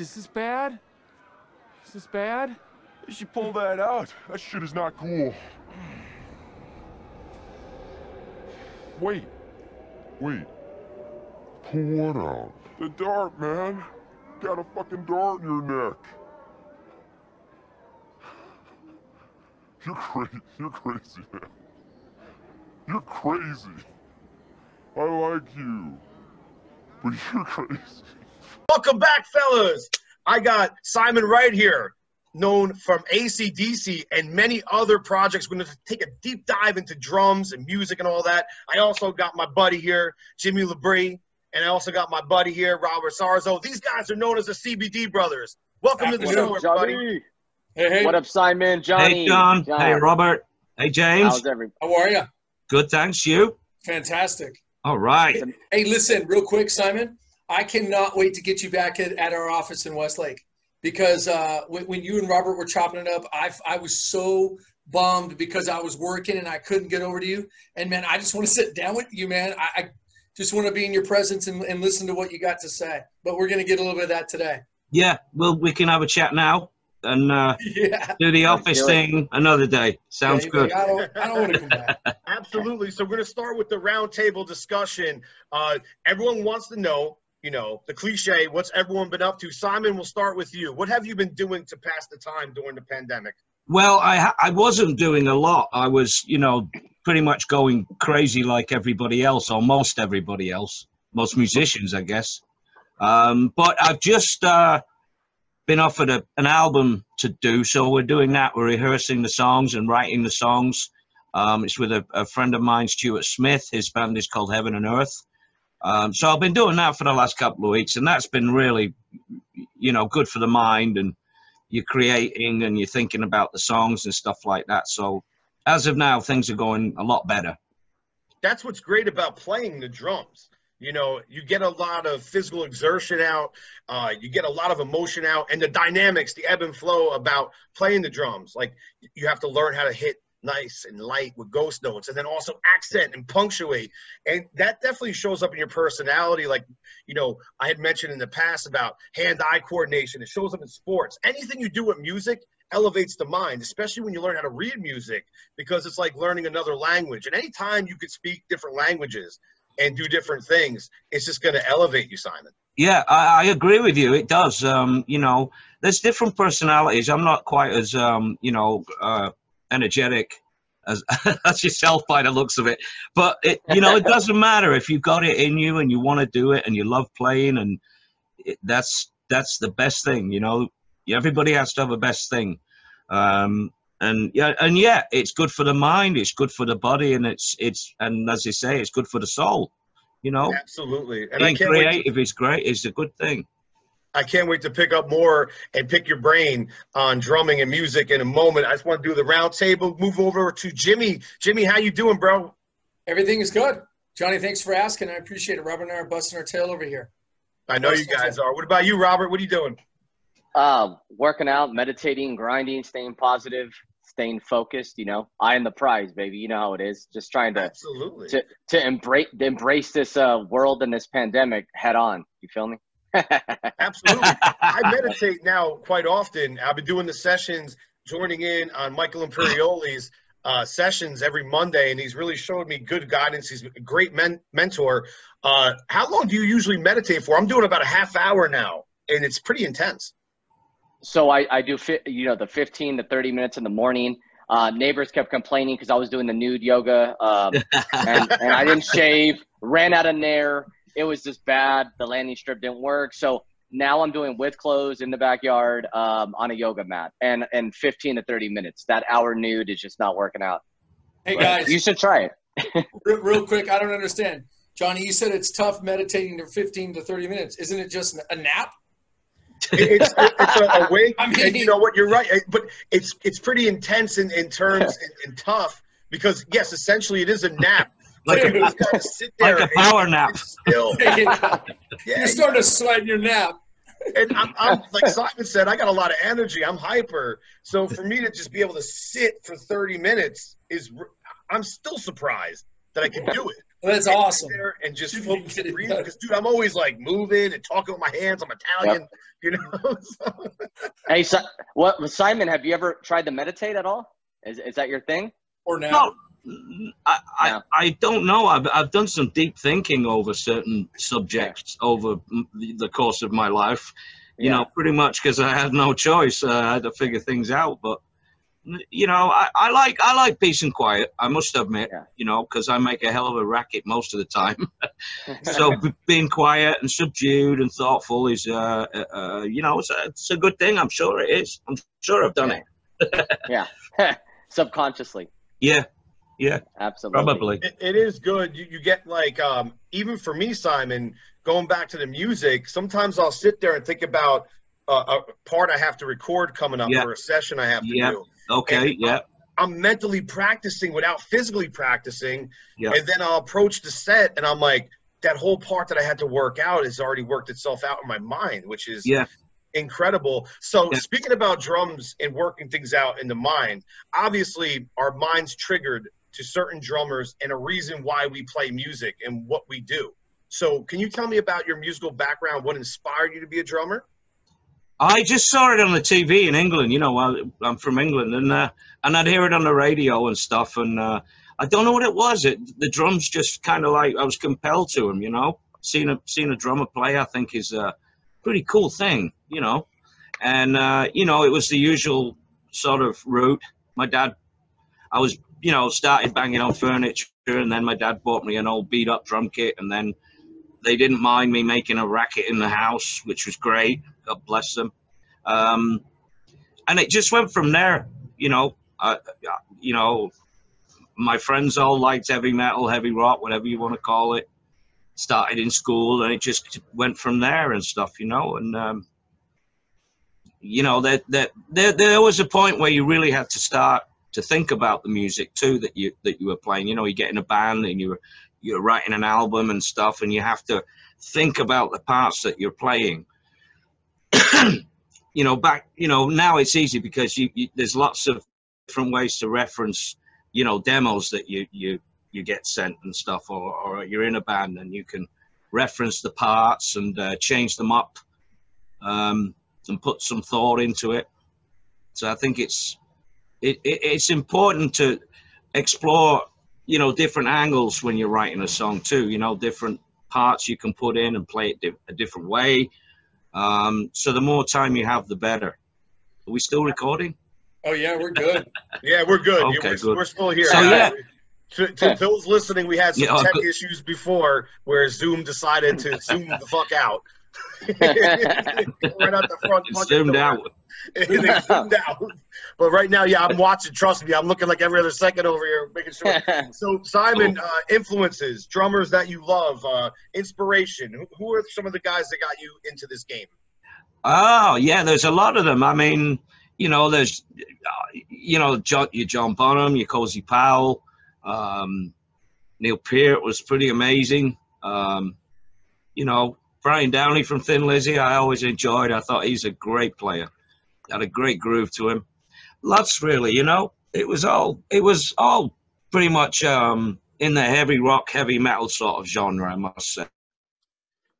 Is this bad? Is this bad? You should pull that out. That shit is not cool. Wait. Wait. Pull what out? The dart, man. Got a fucking dart in your neck. You're crazy. You're crazy, man. You're crazy. I like you. But you're crazy. Welcome back, fellas. I got Simon right here, known from ACDC and many other projects. We're going to take a deep dive into drums and music and all that. I also got my buddy here, Jimmy LaBrie, and I also got my buddy here, Robert Sarzo. These guys are known as the CBD Brothers. Welcome to the show, everybody. Hey, hey. What up, Simon? Johnny. Hey, John. Hey, Robert. Hey, James. How's every? How are you? Good, thanks. You? Fantastic. All right. Hey, listen, real quick, Simon. I cannot wait to get you back at, at our office in Westlake because uh, when, when you and Robert were chopping it up, I, I was so bummed because I was working and I couldn't get over to you. And man, I just want to sit down with you, man. I, I just want to be in your presence and, and listen to what you got to say. But we're going to get a little bit of that today. Yeah, well, we can have a chat now and uh, Yeah. do the office thing another day. Sounds Yeah, good. I don't, I don't want to come back. Absolutely. So we're going to start with the roundtable discussion. Uh, everyone wants to know, you know, the cliche, what's everyone been up to? Simon, we'll start with you. What have you been doing to pass the time during the pandemic? Well, I I wasn't doing a lot. I was, you know, pretty much going crazy like everybody else, or most everybody else, most musicians, I guess. Um, but I've just uh, been offered a, an album to do, so we're doing that. We're rehearsing the songs and writing the songs. Um, it's with a, a friend of mine, Stuart Smith. His band is called Heaven and Earth. Um, so I've been doing that for the last couple of weeks, and that's been really, you know, good for the mind and you're creating and you're thinking about the songs and stuff like that. So as of now, things are going a lot better. That's what's great about playing the drums. You know, you get a lot of physical exertion out, uh, you get a lot of emotion out, and the dynamics, the ebb and flow about playing the drums. Like you have to learn how to hit nice and light with ghost notes, and then also accent and punctuate. And that definitely shows up in your personality. Like, you know, I had mentioned in the past about hand-eye coordination. It shows up in sports. Anything you do with music elevates the mind, especially when you learn how to read music, because it's like learning another language. And anytime you could speak different languages and do different things, it's just going to elevate you, Simon. Yeah, I, I agree with you. It does. Um, you know, there's different personalities. I'm not quite as, um, you know, uh, energetic as, as yourself by the looks of it. But it, you know, it doesn't matter if you've got it in you and you want to do it and you love playing, and it, that's that's the best thing. You know, everybody has to have a best thing. Um, and yeah, and yeah, it's good for the mind, it's good for the body, and it's it's and as they say, it's good for the soul. You know, Absolutely. And I being wait to, creative is great. It's a good thing. I can't wait to pick up more and pick your brain on drumming and music in a moment. I just want to do the round table, move over to Jimmy. Jimmy, how you doing, bro? Everything is good. Johnny, thanks for asking. I appreciate it. Robert and I are busting our tail over here. I know you guys are. What about you, Robert? What are you doing? Uh, working out, meditating, grinding, staying positive, staying focused. You know, eye on the prize, baby. You know how it is. Just trying to Absolutely. to to embrace embrace this uh, world and this pandemic head on. You feel me? Absolutely. I meditate now quite often. I've been doing the sessions, joining in on Michael Imperioli's uh, sessions every Monday, and he's really showed me good guidance. He's a great men- mentor. Uh, how long do you usually meditate for? I'm doing about a half hour now, and it's pretty intense. so I, I do fit, you know, the 15 to 30 minutes in the morning. Uh, neighbors kept complaining because I was doing the nude yoga um, and, and I didn't shave, ran out of nair. It was just bad. The landing strip didn't work. So now I'm doing with clothes in the backyard um, on a yoga mat and, and 15 to 30 minutes. That hour nude is just not working out. Hey, But guys, You should try it. real, real quick, I don't understand. Johnny, you said it's tough meditating for 15 to 30 minutes. Isn't it just a nap? It's, it's a, a wake, I mean- and you know what? You're right, but it's it's pretty intense in, in terms and, and tough because yes, essentially it is a nap. Like But a, you just gotta sit there like a power nap. still. Yeah, You're starting to sweat in your nap. and I'm, I'm like Simon said, I got a lot of energy. I'm hyper. So for me to just be able to sit for 30 minutes is, I'm still surprised that I can do it. That's and awesome. there and just See if you can focus and breathe. Because dude, I'm always like moving and talking with my hands. I'm Italian, you know. So- Hey, si- what Simon? Have you ever tried to meditate at all? Is is that your thing? Or now. No, I, I, Yeah. I don't know. I've, I've done some deep thinking over certain subjects over the course of my life. You Yeah. know, pretty much because I had no choice. Uh, I had to figure things out. But you know, I, I like I like peace and quiet. I must admit. Yeah. You know, because I make a hell of a racket most of the time. so being quiet and subdued and thoughtful is, uh, uh, uh, you know, it's a, it's a good thing. I'm sure it is. I'm sure I've done it. yeah, subconsciously, Yeah, yeah, absolutely. probably. it, it is good. You, you get like um, even for me, Simon, going back to the music. Sometimes I'll sit there and think about uh, a part I have to record coming up Yeah. or a session I have to Yeah. do. Okay, And yeah, I'm mentally practicing without physically practicing, Yeah. and then I'll approach the set and I'm like, that whole part that I had to work out has already worked itself out in my mind, which is yeah. incredible. So Yeah. speaking about drums and working things out in the mind, obviously our minds triggered to certain drummers and a reason why we play music and what we do. So can you tell me about your musical background? What inspired you to be a drummer? I just saw it on the TV in England. You know, I, I'm from England, and uh, and I'd hear it on the radio and stuff. And uh, I don't know what it was. It the drums just kind of like I was compelled to them. You know, seeing a seeing a drummer play, I think is a pretty cool thing. You know, and uh, you know, it was the usual sort of route. My dad, I was you know started banging on furniture, and then my dad bought me an old beat up drum kit, and then they didn't mind me making a racket in the house, which was great. God bless them. Um, and it just went from there. You know, you know, my friends all liked heavy metal, heavy rock, whatever you want to call it. Started in school, and it just went from there and stuff. You know, and um, you know that that there there was a point where you really had to start to think about the music too that you that you were playing. You know, you get in a band and you're you're writing an album and stuff, and you have to think about the parts that you're playing. you know, back you know now it's easy because you, you there's lots of different ways to reference you know demos that you you you get sent and stuff, or or you're in a band and you can reference the parts and uh, change them up um, and put some thought into it. So I think it's it, it it's important to explore you know different angles when you're writing a song too you know different parts you can put in and play it di- a different way um, so the more time you have the better are we still recording Oh yeah, we're good. Yeah, we're good. Okay, we're, good. we're still here. So, yeah. To, to those listening, we had some Yeah, tech good. issues before where Zoom decided to zoom the fuck out. right out the front. Zoomed out zoomed out. But right now, yeah, I'm watching. Trust me, I'm looking like every other second over here, making sure. So, Simon, uh, influences, drummers that you love, uh, inspiration. Who, who are some of the guys that got you into this game? Oh yeah, there's a lot of them. I mean, you know, there's, you know, John, your John Bonham, your Cozy Powell, um, Neil Peart was pretty amazing. Um, you know, Brian Downey from Thin Lizzy, I always enjoyed. I thought he's a great player. Had a great groove to him. Lots really, you know. It was all, it was all pretty much um, in the heavy rock, heavy metal sort of genre, I must say.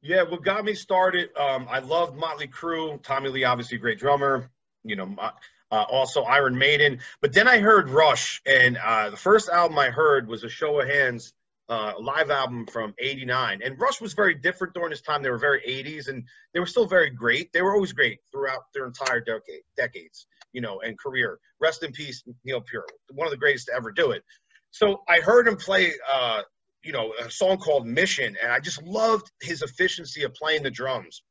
Yeah, what got me started, um, I loved Motley Crue. Tommy Lee, obviously great drummer. You know, uh, also Iron Maiden. But then I heard Rush, and uh, the first album I heard was a Show of Hands uh, live album from '89. And Rush was very different during this time. They were very '80s, and they were still very great. They were always great throughout their entire decade, decades, you know, and career. Rest in peace, Neil Peart, one of the greatest to ever do it. So I heard him play. Uh, you know, a song called Mission, and I just loved his efficiency of playing the drums.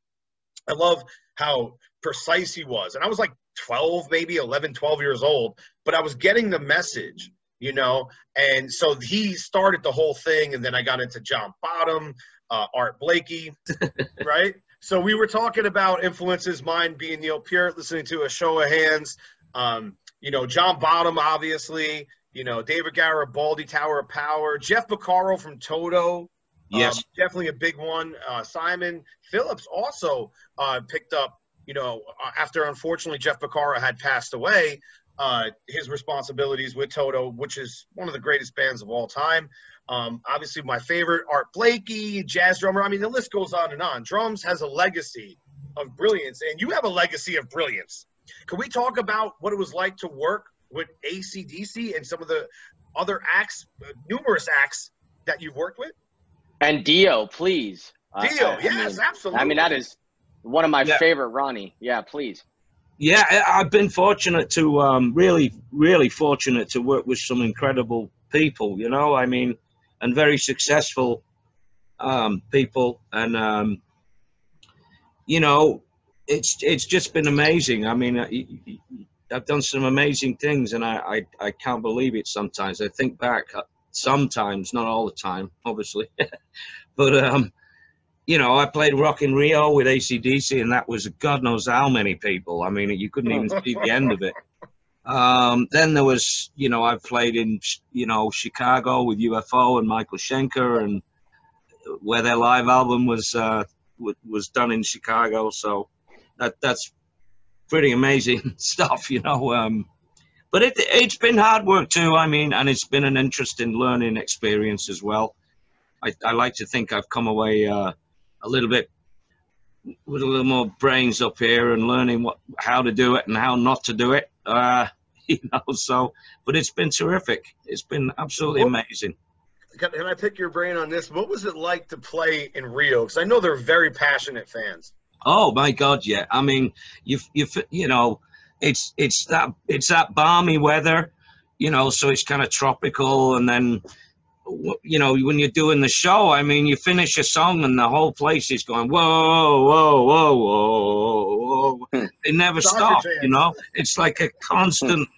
I love how precise he was. And I was like 12, maybe 11, 12 years old, but I was getting the message, you know, and so he started the whole thing. And then I got into John Bonham, uh, Art Blakey, right? So we were talking about influences, mine being Neil Peart, listening to a show of hands, um, you know, John Bonham, obviously, you know, David Garibaldi, Tower of Power, Jeff Porcaro from Toto. Yes. Um, definitely a big one. Uh, Simon Phillips also uh, picked up, you know, uh, after unfortunately Jeff Porcaro had passed away, uh, his responsibilities with Toto, which is one of the greatest bands of all time. Um, obviously, my favorite, Art Blakey, jazz drummer. I mean, the list goes on and on. Drums has a legacy of brilliance, and you have a legacy of brilliance. Can we talk about what it was like to work with ACDC and some of the other acts, uh, numerous acts that you've worked with? And Dio, please. Uh, Dio, I- I yes, mean- absolutely. I mean, that is one of my Yeah. favorite Ronnie. Yeah, please. Yeah, I- I've been fortunate to um, really, really fortunate to work with some incredible people. You know, I mean, and very successful um, people, and um, you know, it's it's just been amazing. I mean, I, I've done some amazing things, and I, I I can't believe it. Sometimes I think back. uh, Sometimes, not all the time, obviously, but um, you know, I played Rock in Rio with ACDC, and that was God knows how many people. I mean, you couldn't even see the end of it. Um, then there was, you know, I've played in, you know, Chicago with UFO and Michael Schenker, and where their live album was uh, was done in Chicago. So that that's pretty amazing stuff, you know. Um, but it it's been hard work too. I mean, and it's been an interesting learning experience as well. I, I like to think I've come away uh, a little bit with a little more brains up here and learning what how to do it and how not to do it. Uh, you know, so but it's been terrific. It's been absolutely Well- amazing. Can, can I pick your brain on this? What was it like to play in Rio? Because I know they're very passionate fans. Oh my God, yeah. I mean, you you you know, it's it's that it's that balmy weather, you know, so it's kind of tropical, and then you know when you're doing the show, I mean, you finish a song and the whole place is going whoa whoa whoa whoa whoa. It never Soccer stops, you know. It's like a constant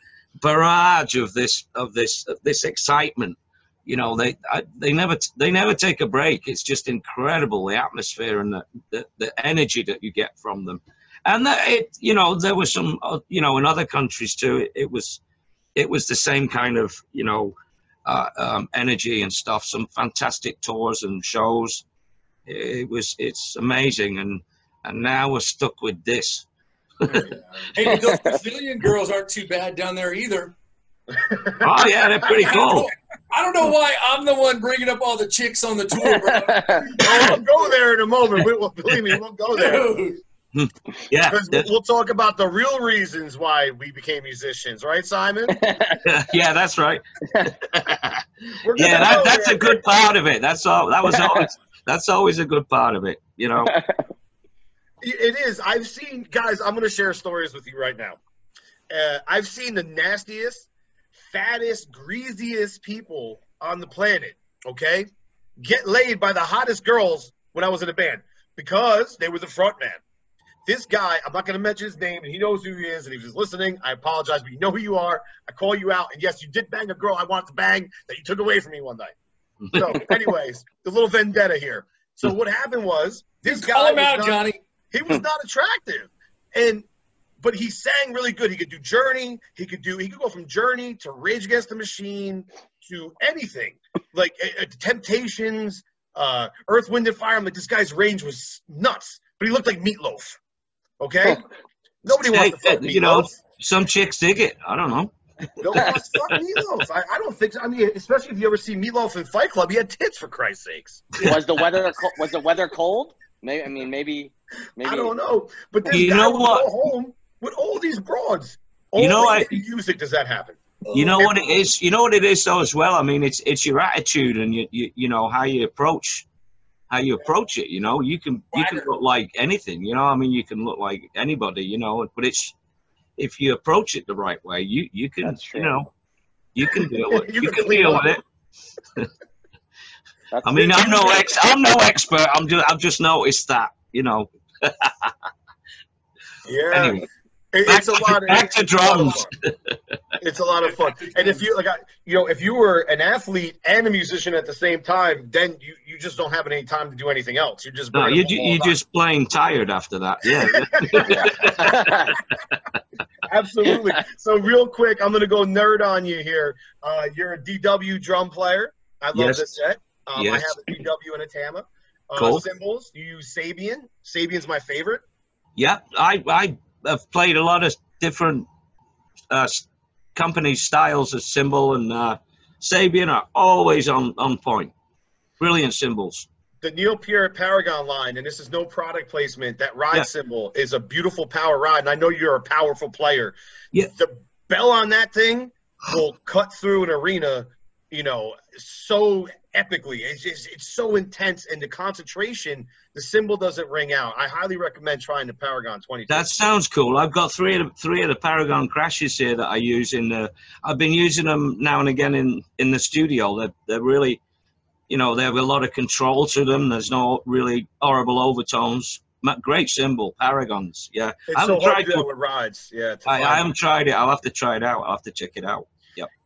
barrage of this of this of this excitement. You know, they I, they never they never take a break. It's just incredible the atmosphere and the, the, the energy that you get from them. And that it, you know, there was some, uh, you know, in other countries too. It, it was, it was the same kind of, you know, uh, um, energy and stuff. Some fantastic tours and shows. It was, it's amazing. And and now we're stuck with this. Hey, those Brazilian girls aren't too bad down there either. Oh yeah, they're pretty cool. I don't know why I'm the one bringing up all the chicks on the tour, bro. Oh, we'll go there in a moment. We, will believe me, we'll go there. Dude, Yeah, Because that- we'll talk about the real reasons why we became musicians, right, Simon? yeah, that's right. Yeah, that, that's there. a good part of it. That's all. That was always. That's always a good part of it. You know. It is. I've seen guys. I'm going to share stories with you right now. Uh, I've seen the nastiest, fattest, greasiest people on the planet. Okay, get laid by the hottest girls when I was in a band because they were the front man. This guy, I'm not going to mention his name, and he knows who he is, and if he's listening, I apologize, but you know who you are. I call you out, and yes, you did bang a girl I wanted to bang that you took away from me one night. So, anyways, the little vendetta here. So what happened was this guy call him was out, not- Johnny. he was not attractive and but he sang really good he could do journey he could do he could go from journey to rage against the machine to anything like uh, temptations uh earth wind and fire i'm like this guy's range was nuts but he looked like meatloaf okay nobody wants to Hey, fuck you know, Some chicks dig it. I don't know. nobody wants to fuck meatloaf I, I don't think so. i mean especially if you ever see meatloaf in fight club he had tits for christ's sakes was the weather was the weather cold? Maybe I mean maybe maybe I don't know. But this You guy know would what? go home with all these broads. You know Only what? music does that happen. You know what it is. You know what it is though as well. I mean, it's it's your attitude and you you, you know how you approach how you approach it. You know, you can you can look like anything. You know, I mean, you can look like anybody. You know, but it's if you approach it the right way, you you can That's true. you know you can deal with You you, can can deal with it. I mean, I'm no ex I'm no expert. I'm just I've just noticed that. You know. Yeah. Anyway, It- it's a lot of back to it's a lot of drums. It's a lot of fun. And if you like I- you know, if you were an athlete and a musician at the same time, then you, you just don't have any time to do anything else. You're just no, you them ju- you the time. just plain tired after that. Yeah. Absolutely. So real quick, I'm gonna go nerd on you here. Uh, you're a DW drum player. I love Yes. this set. Um, I have a DW and a Tama. Uh, Cool. Cymbals. You use Sabian. Sabian's my favorite. Yeah, I I have played a lot of different uh, s- company styles of cymbal and uh, Sabian are always on on point. Brilliant cymbals. the Neil Peart Paragon line, and this is no product placement. That ride Yeah. cymbal is a beautiful power ride, and I know you're a powerful player. Yeah. The bell on that thing will cut through an arena, you know, so epically. It's just it's so intense, and the concentration, the cymbal doesn't ring out. I highly recommend trying the Paragon 20. That sounds cool. I've got three of the, three of the Paragon crashes here that I use in the. I've been using them now and again in in the studio. They're they're really, you know, they have a lot of control to them. There's no really horrible overtones. Great cymbal, Paragons. Yeah, I it's so haven't hard tried. to do that to- with rides. Yeah, I, I haven't tried it. I'll have to try it out. I'll have to check it out.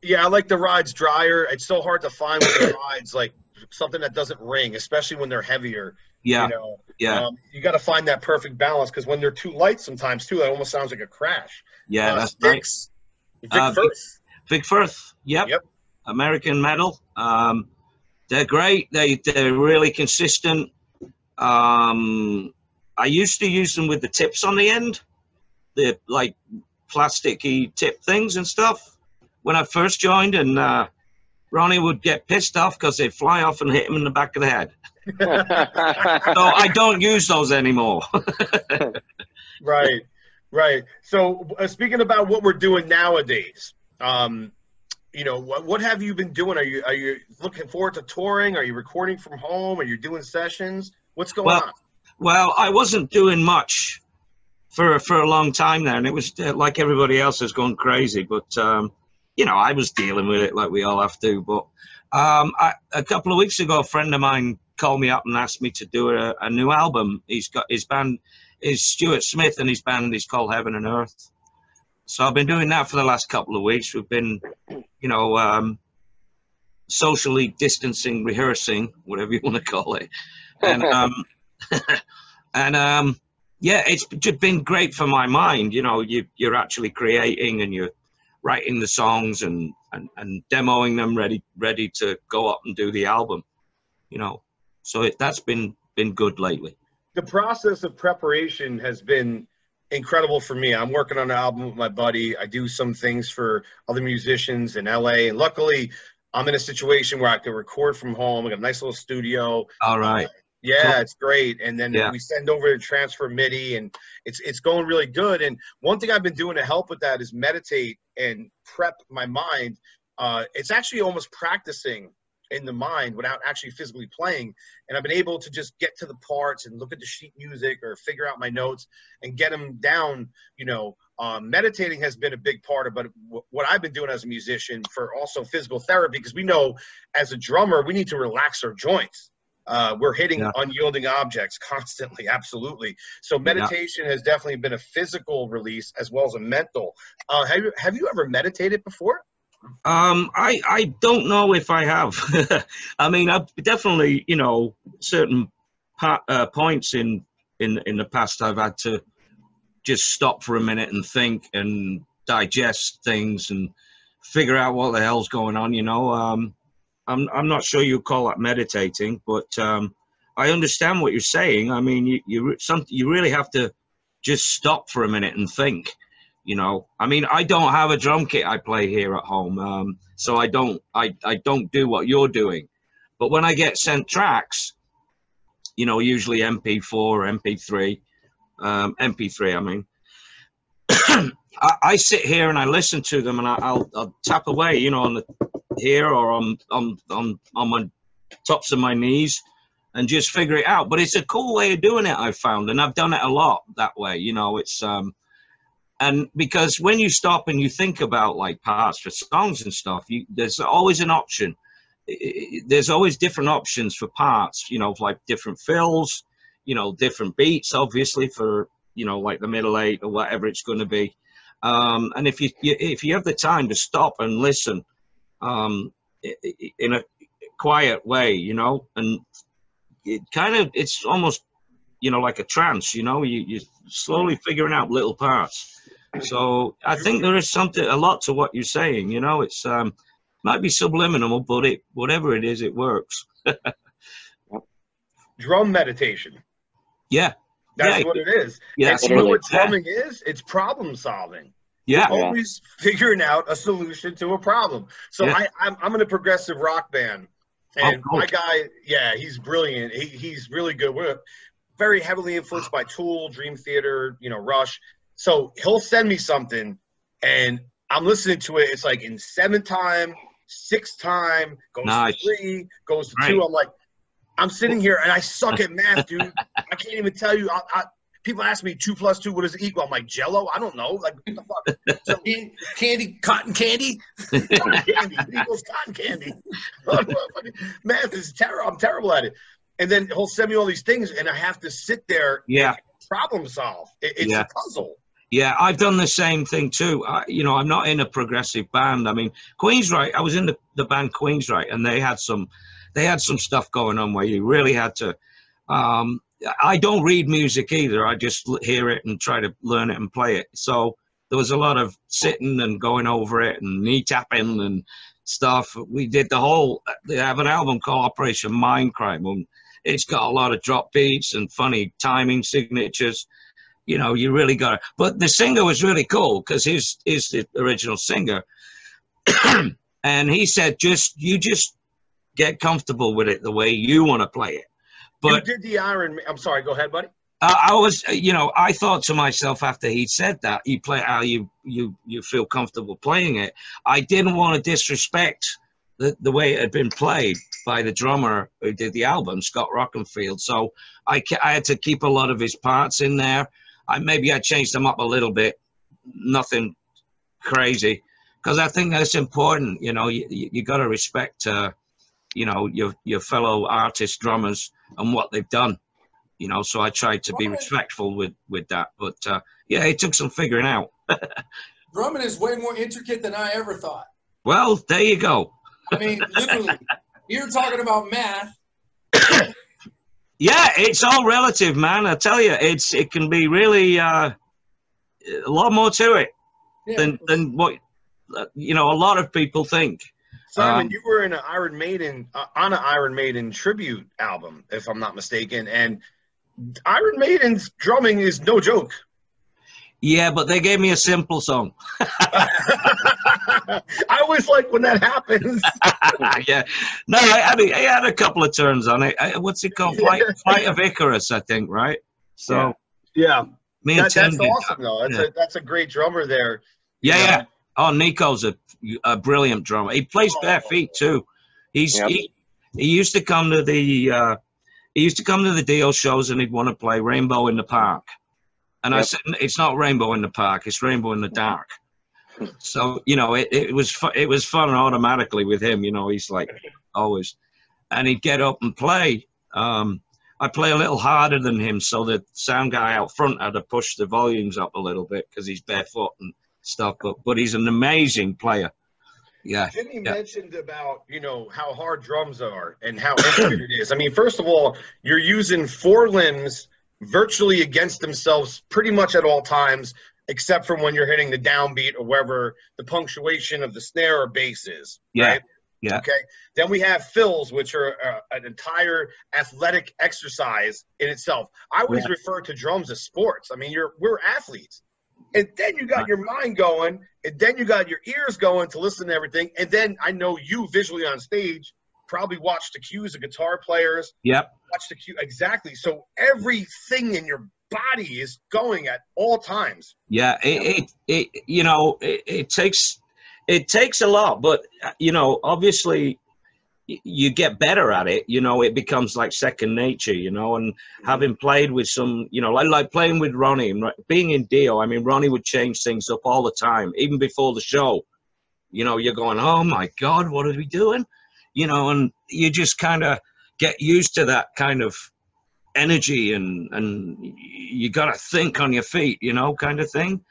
Yeah, I like the rides drier. It's so hard to find with the rides like something that doesn't ring, especially when they're heavier. Yeah, You know, yeah, um, you got to find that perfect balance because when they're too light, sometimes too, that almost sounds like a crash. yeah. Uh, that's nice. Vic Uh, Vic- Firth. Vic Firth. Yep. Yep. American metal. Um, they're great. They they're really consistent. Um, I used to use them with the tips on the end, the like plasticky tip things and stuff. When I first joined, and uh, Ronnie would get pissed off because they'd fly off and hit him in the back of the head. So I don't use those anymore. Right, right. So uh, speaking about what we're doing nowadays, um, you know, what, what have you been doing? Are you are you looking forward to touring? Are you recording from home? Are you doing sessions? What's going Well, on? Well, I wasn't doing much for for a long time there, and it was uh, like everybody else has gone crazy. But um, you know, I was dealing with it like we all have to. But um, I, a couple of weeks ago, a friend of mine called me up and asked me to do a, a new album. He's got his band is Stuart Smith, and his band is called Heaven and Earth. So I've been doing that for the last couple of weeks. We've been, you know, um, socially distancing, rehearsing, whatever you want to call it, and um, and um, yeah, it's just been great for my mind. You know, you you're actually creating and you're writing the songs and and, and demoing them ready ready to go up and do the album. You know, so it, that's been been good lately. the process of preparation has been incredible for me. I'm working on an album with my buddy. I do some things for other musicians in LA, and luckily, I'm in a situation where I can record from home. I got a nice little studio. All right. Yeah, Cool. it's great. And then Yeah. we send over the transfer MIDI, and it's it's going really good. And one thing I've been doing to help with that is meditate and prep my mind. Uh, it's actually almost practicing in the mind without actually physically playing. And I've been able to just get to the parts and look at the sheet music or figure out my notes and get them down. You know, um, meditating has been a big part of, but wh- what I've been doing as a musician for also physical therapy because we know as a drummer we need to relax our joints. Uh, we're hitting Yeah. unyielding objects constantly, absolutely. So meditation has definitely been a physical release as well as a mental. Uh, have you have you ever meditated before? Um, I I don't know if I have. I mean, I've definitely, you know, certain pa- uh, points in in in the past I've had to just stop for a minute and think and digest things and figure out what the hell's going on. You know, um, I'm I'm not sure you call that meditating, but um, I understand what you're saying. I mean, you you some you really have to just stop for a minute and think you know i mean i don't have a drum kit i play here at home um, so i don't I, I don't do what you're doing but when i get sent tracks you know usually mp4 or mp3 um, mp3 i mean I, I sit here and i listen to them and I, I'll, I'll tap away you know on the here or on on on, on my tops of my knees and just figure it out. But it's a cool way of doing it i've found and i've done it a lot that way you know it's um and because when you stop and you think about like parts for songs and stuff you there's always an option. There's always different options for parts you know like different fills you know different beats obviously for you know like the middle eight or whatever it's going to be. Um and if you if you have the time to stop and listen um in a quiet way you know and it kind of it's almost you know like a trance you know you you're slowly figuring out little parts so I think there is something, a lot to what you're saying. You know, it's um, might be subliminal, but it, whatever it is, it works. Drum meditation. Yeah, That's Yeah. what it is. yeah, and you know what drumming is? It's problem solving. Yeah. Yeah. always figuring out a solution to a problem. So Yeah. I, I'm, I'm in a progressive rock band, Oh, and cool. my guy, yeah, he's brilliant. He, he's really good. We're very heavily influenced by Tool, Dream Theater, you know, Rush. So he'll send me something, and I'm listening to it. It's like in seven time, six time, goes Nice. to three, goes to Right. two. I'm like, I'm sitting here and I suck at math, dude. I can't even tell you. I, I, people ask me two plus two, what does it equal? I'm like Jello. I don't know. Like what the fuck? Candy, cotton candy. cotton candy it equals cotton candy. Math is terrible. I'm terrible at it. And then he'll send me all these things, and I have to sit there Yeah. and problem solve. It, it's Yeah. a puzzle. Yeah, I've done the same thing too. I, you know, I'm not in a progressive band. I mean, Queensryche. I was in the, the band Queensryche, and they had some, they had some stuff going on where you really had to. Um, I don't read music either. I just hear it and try to learn it and play it. So there was a lot of sitting and going over it and knee tapping and stuff. We did the whole. They have an album called Operation Mindcrime, and it's got a lot of drop beats and funny timing signatures you know, you really got to. But the singer was really cool because he's he's the original singer, and he said, "Just you just get comfortable with it the way you want to play it." But you did the Iron. I'm sorry. Go ahead, buddy. I, I was, you know, I thought to myself after he said that, you play how you you you feel comfortable playing it. I didn't want to disrespect the, the way it had been played by the drummer who did the album, Scott Rockenfield. So I, I had to keep a lot of his parts in there. I maybe I changed them up a little bit, nothing crazy, because I think that's important. You know, you you, you got to respect, uh, you know, your your fellow artist drummers and what they've done. You know, so I tried to be respectful with with that. But uh, yeah, it took some figuring out. Drumming is way more intricate than I ever thought. Well, there you go. I mean, literally, you're talking about math. Yeah, it's all relative, man. I tell you, it's it can be really uh, a lot more to it Yeah. than than what uh, you know. A lot of people think. Simon, Um, you were in an Iron Maiden uh, on an Iron Maiden tribute album, if I'm not mistaken, and Iron Maiden's drumming is no joke. Yeah, but they gave me a simple song. I always like when that happens. yeah, no, I had, a, I had a couple of turns on it. I, what's it called? Flight, Flight of Icarus, I think, right? So Yeah, me and Tim that's awesome that. though. That's Yeah. a that's a great drummer there. Yeah, Yeah. Oh, Nicko's a, a brilliant drummer. He plays bare feet too. He's Yep. he, he used to come to the uh, he used to come to the Dio shows and he'd want to play Rainbow in the Park. And I said, it's not Rainbow in the Park, it's Rainbow in the Dark. so you know, it, it was fu- it was fun automatically with him. You know, he's like always, and he'd get up and play. Um, I play a little harder than him, so the sound guy out front had to push the volumes up a little bit because he's barefoot and stuff. But but he's an amazing player. Yeah, Jimmy Yeah. mentioned about you know how hard drums are and how intricate it is. I mean, first of all, you're using four limbs virtually against themselves pretty much at all times, except for when you're hitting the downbeat or wherever the punctuation of the snare or bass is. Yeah. Right? Yeah. Okay. Then we have fills, which are uh, an entire athletic exercise in itself. I always Yeah. refer to drums as sports. I mean, you're we're athletes. And then you got your mind going, and then you got your ears going to listen to everything. And then I know you visually on stage probably watch the cues of guitar players, yep, watch the cue exactly. So everything in your body is going at all times. yeah. It, it, it you know it, it takes it takes a lot, but uh, you know obviously you get better at it. You know, it becomes like second nature. You know, and having played with some, you know, like like playing with Ronnie and being in Dio. I mean, Ronnie would change things up all the time, even before the show. You know, you're going, oh my God, what are we doing? You know, and you just kind of get used to that kind of energy and and you got to think on your feet, you know, kind of thing.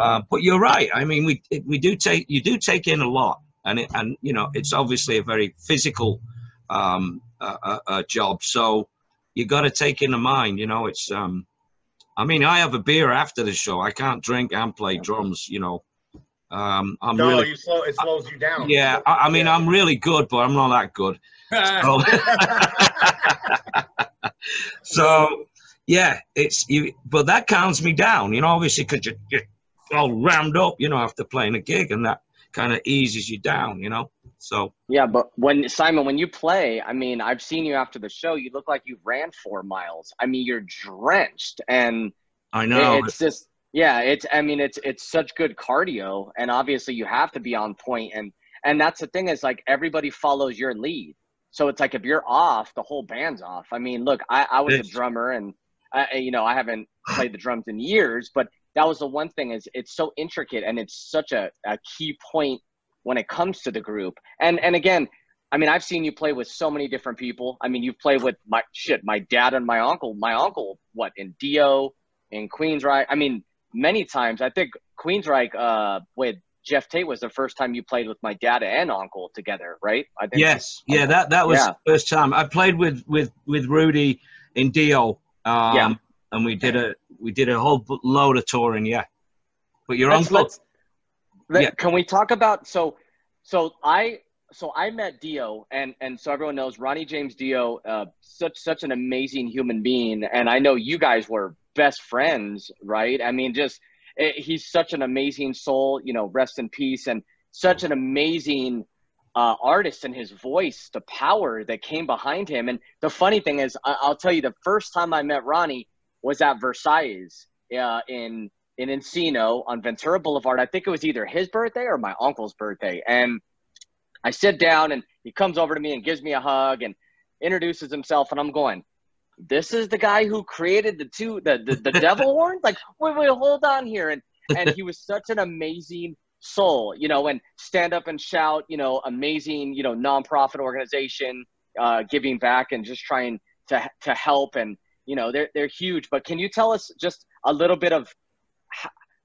Uh, but you're right. I mean, we we do take you do take in a lot, and it, and you know it's obviously a very physical um, uh, uh, uh, job. So you got to take in the mind. You know, it's. Um, I mean, I have a beer after the show. I can't drink and play drums. You know, um, I'm no, really. you slow it slows you down. Yeah, I, I mean, Yeah. I'm really good, but I'm not that good. So, so yeah, it's you, but that calms me down, you know, obviously, because you, you all rammed up, you know, after playing a gig, and that kind of eases you down, you know. So Yeah, but when Simon, when you play, I mean, I've seen you after the show. You look like you ran four miles. I mean, you're drenched, and I know it's just yeah. It's I mean, it's it's such good cardio, and obviously you have to be on point, and and that's the thing is like everybody follows your lead. So it's like if you're off, the whole band's off. I mean, look, I, I was a drummer, and I, you know I haven't played the drums in years, but that was the one thing is it's so intricate and it's such a, a key point when it comes to the group. And and again, I mean, I've seen you play with so many different people. I mean, you've played with my shit, my dad and my uncle. My uncle, what in Dio, in Queensryche. I mean, many times. I think Queensryche uh, with Geoff Tate was the first time you played with my dad and uncle together, right? I think. yes, yeah, that that was Yeah. the first time I played with with with Rudy in Dio, um, Yeah. and we did a we did a whole load of touring, yeah. But your Let's- uncle, let's- let- Yeah. Can we talk about so so I so I met Dio and and so everyone knows Ronnie James Dio, uh, such such an amazing human being, and I know you guys were best friends, right? I mean, just eh, he's such an amazing soul, you know, rest in peace, and such an amazing uh, artist and his voice, the power that came behind him. And the funny thing is, I- I'll tell you, the first time I met Ronnie was at Versailles uh, in in Encino on Ventura Boulevard. I think it was either his birthday or my uncle's birthday. And I sit down and he comes over to me and gives me a hug and introduces himself. And I'm going, this is the guy who created the two, the, the, the devil horns? Like, wait, wait, hold on here. And, and he was such an amazing soul, you know, and stand up and shout, you know, amazing, you know, nonprofit organization, uh, giving back and just trying to, to help. And, you know, they're, they're huge. But can you tell us just a little bit of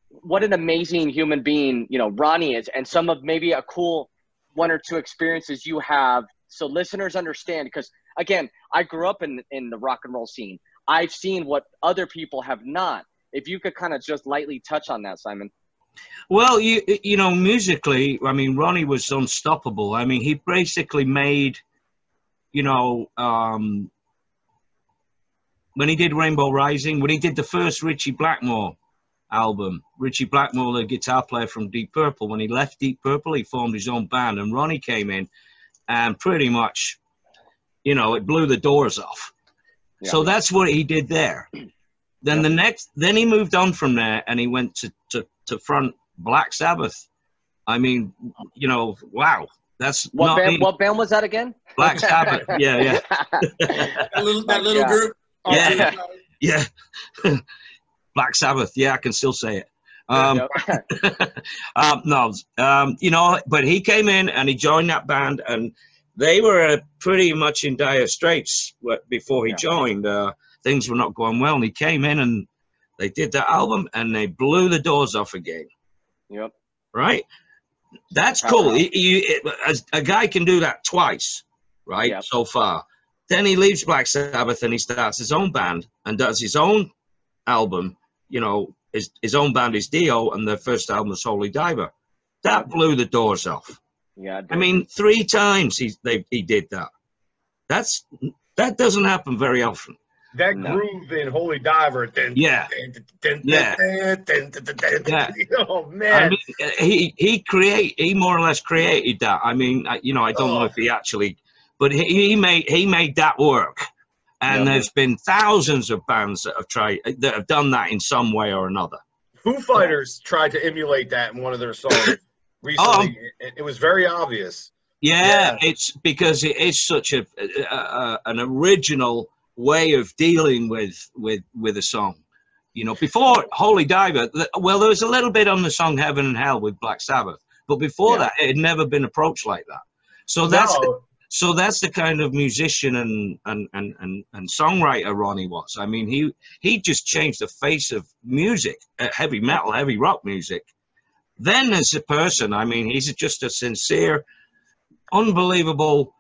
what an amazing human being, you know, Ronnie is and some of maybe a cool one or two experiences you have so listeners understand because again, I grew up in in the rock and roll scene. I've seen what other people have not. If you could kind of just lightly touch on that, Simon. well, you you know, musically, I mean, Ronnie was unstoppable. I mean, he basically made, you know, um, when he did Rainbow Rising, when he did the first Ritchie Blackmore album, Ritchie Blackmore, the guitar player from Deep Purple, when he left Deep Purple, he formed his own band, and Ronnie came in and pretty much, you know, it blew the doors off. So that's what he did there. Then the next, then he moved on from there and he went to, to, to front Black Sabbath. I mean, you know, wow, that's What not band? me. What band was that again? Black Sabbath. Yeah, yeah. That little, that little Yeah. group. Yeah. Yeah. Black Sabbath. Yeah, I can still say it. Um, um, no, um, you know, but he came in and he joined that band, and they were uh, pretty much in dire straits before he Yeah. joined. Uh, things were not going well, and he came in and they did that album, and they blew the doors off again. yep. Right? That's cool. You, he, it, as a guy can do that twice, right? Yep. So far. Then he leaves Black Sabbath and he starts his own band and does his own album. You know, his, his own band is Dio, and the first album was Holy Diver. That blew the doors off. Yeah. I mean, three times he they, he did that. That's that doesn't happen very often. That No. groove in Holy Diver. Dun, Yeah. dun, dun, dun, Yeah. Yeah. Oh I man. mean, he he create he more or less created that. I mean, you know, I don't oh. know Oh. if he actually, but he, he made he made that work. And Yeah. there's been thousands of bands that have tried that have done that in some way or another. Foo Fighters tried to emulate that in one of their songs recently. Um, it, it was very obvious. Yeah, it's because it is such a, a, a an original way of dealing with with with a song. You know, before Holy Diver, th- well, there was a little bit on the song Heaven and Hell with Black Sabbath, but before Yeah. that, it had never been approached like that. So that's No, so that's the kind of musician and and, and, and and songwriter Ronnie was. I mean, he he just changed the face of music, uh, heavy metal, heavy rock music. Then as a person, I mean, he's just a sincere, unbelievable.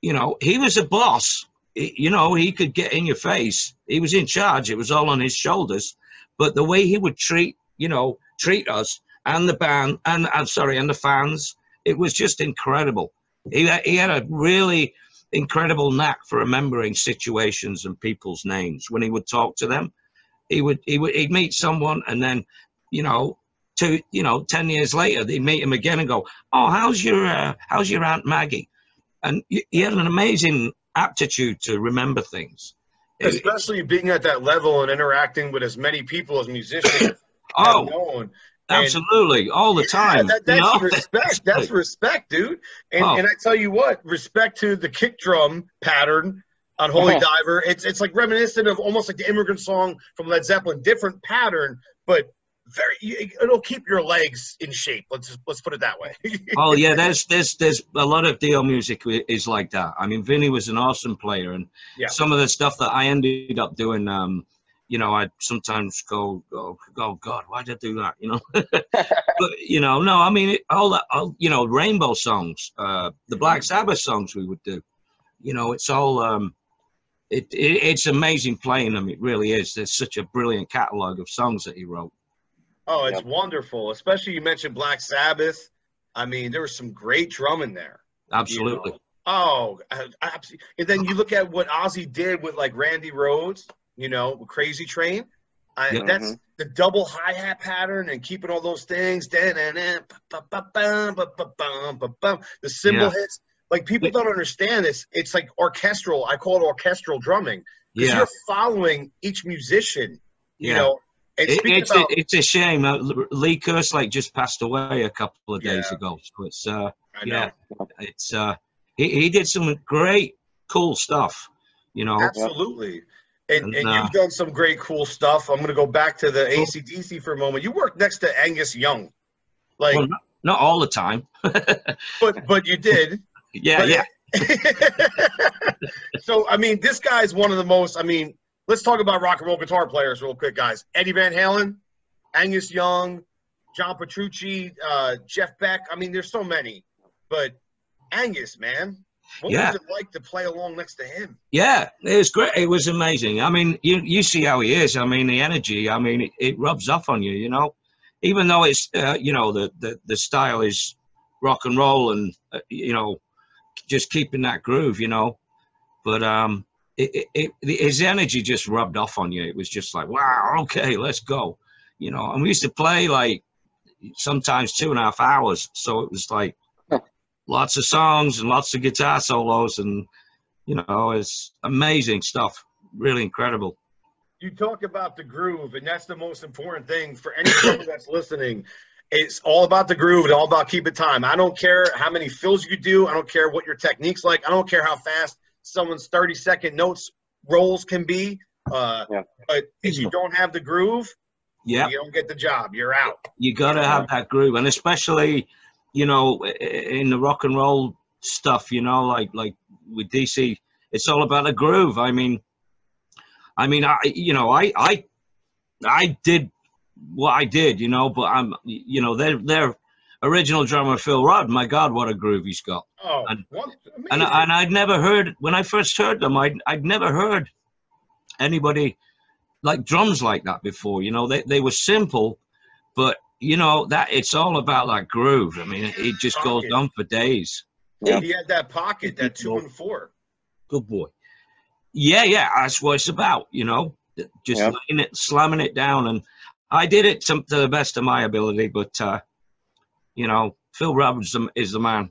You know, he was a boss. You know, he could get in your face. He was in charge. It was all on his shoulders. But the way he would treat, you know, treat us and the band and I'm sorry, and the fans, it was just incredible. He, he had a really incredible knack for remembering situations and people's names when he would talk to them. He would he would he'd meet someone and then, you know, to you know, ten years later, they meet him again and go, "Oh, how's your uh, how's your aunt Maggie?" And he he had an amazing aptitude to remember things. Especially being at that level and interacting with as many people as musicians oh, known. Absolutely, all the Yeah, time. that- you that's know? respect. That's respect, dude. And, Oh. and I tell you what, respect to the kick drum pattern on Holy Oh. Diver. It's it's like reminiscent of almost like the immigrant song from Led Zeppelin. Different pattern, but very. It'll keep your legs in shape. Let's just, let's put it that way. oh yeah, there's there's there's a lot of Dio music is like that. I mean, Vinny was an awesome player, and Yeah. some of the stuff that I ended up doing, um, you know, I sometimes go, oh, oh God, why did I do that? You know, but you know, no, I mean, it, all that, all, you know, Rainbow songs, uh, the Black Sabbath songs we would do, you know, it's all, um, it, it it's amazing playing them. It really is. There's such a brilliant catalog of songs that he wrote. oh, it's wonderful. Especially you mentioned Black Sabbath. I mean, there was some great drumming there. you Absolutely. know. Oh, absolutely. And then you look at what Ozzy did with like Randy Rhoads, you know, Crazy Train. I. That's the double hi hat pattern and keeping all those things. The cymbal Yeah. hits. Like people don't understand this. It's like orchestral. I call it orchestral drumming because Yeah. you're following each musician. You Yeah. know, It, it's about, a, it's a shame. Uh, Lee Kerslake just passed away a couple of days ago. So it's uh, yeah, it's uh, he, he did some great, cool stuff. You know, Absolutely. And, And, and uh, you've done some great cool stuff. I'm going to go back to the ACDC for a moment. You worked next to Angus Young. Like, well, not, not all the time. but but you did. yeah, But- yeah, so I mean, this guy's one of the most. I mean, let's talk about rock and roll guitar players real quick, guys. Eddie Van Halen, Angus Young, John Petrucci, uh, Jeff Beck. I mean, there's so many. But Angus, man, what Yeah. was it like to play along next to him? yeah. It was great. It was amazing. I mean, you you see how he is. I mean, the energy. I mean, it, it rubs off on you. You know, even though it's uh, you know the, the the style is rock and roll and uh, you know just keeping that groove. You know, but um. It, it, it, his energy just rubbed off on you. It was just like, wow, okay, let's go. You know, and we used to play like sometimes two and a half hours. So it was like lots of songs and lots of guitar solos and you know it's amazing stuff really incredible you talk about the groove, and that's the most important thing for anyone that's listening. It's all about the groove and all about keeping time. I don't care how many fills you do. I don't care what your technique's like. I don't care how fast someone's 30 second notes rolls can be. Uh, Yeah. But if you don't have the groove, yeah you don't get the job. You're out. you got to have that groove and especially you know in the rock and roll stuff you know like like with dc it's all about the groove i mean i mean i you know i i i did what i did you know but i'm you know their their original drummer phil rudd my god what a groove he's got Oh, And- and, and I'd never heard when I first heard them. I'd I'd never heard anybody like drums like that before. You know, they they were simple, but you know that it's all about that groove. I mean, it just goes on for days. Yeah. he had that pocket, that two and four. Good boy. Yeah, yeah, that's what it's about. You know, just Yeah. it, slamming it down, and I did it to, to the best of my ability. But uh, you know, Phil Roberts is the man.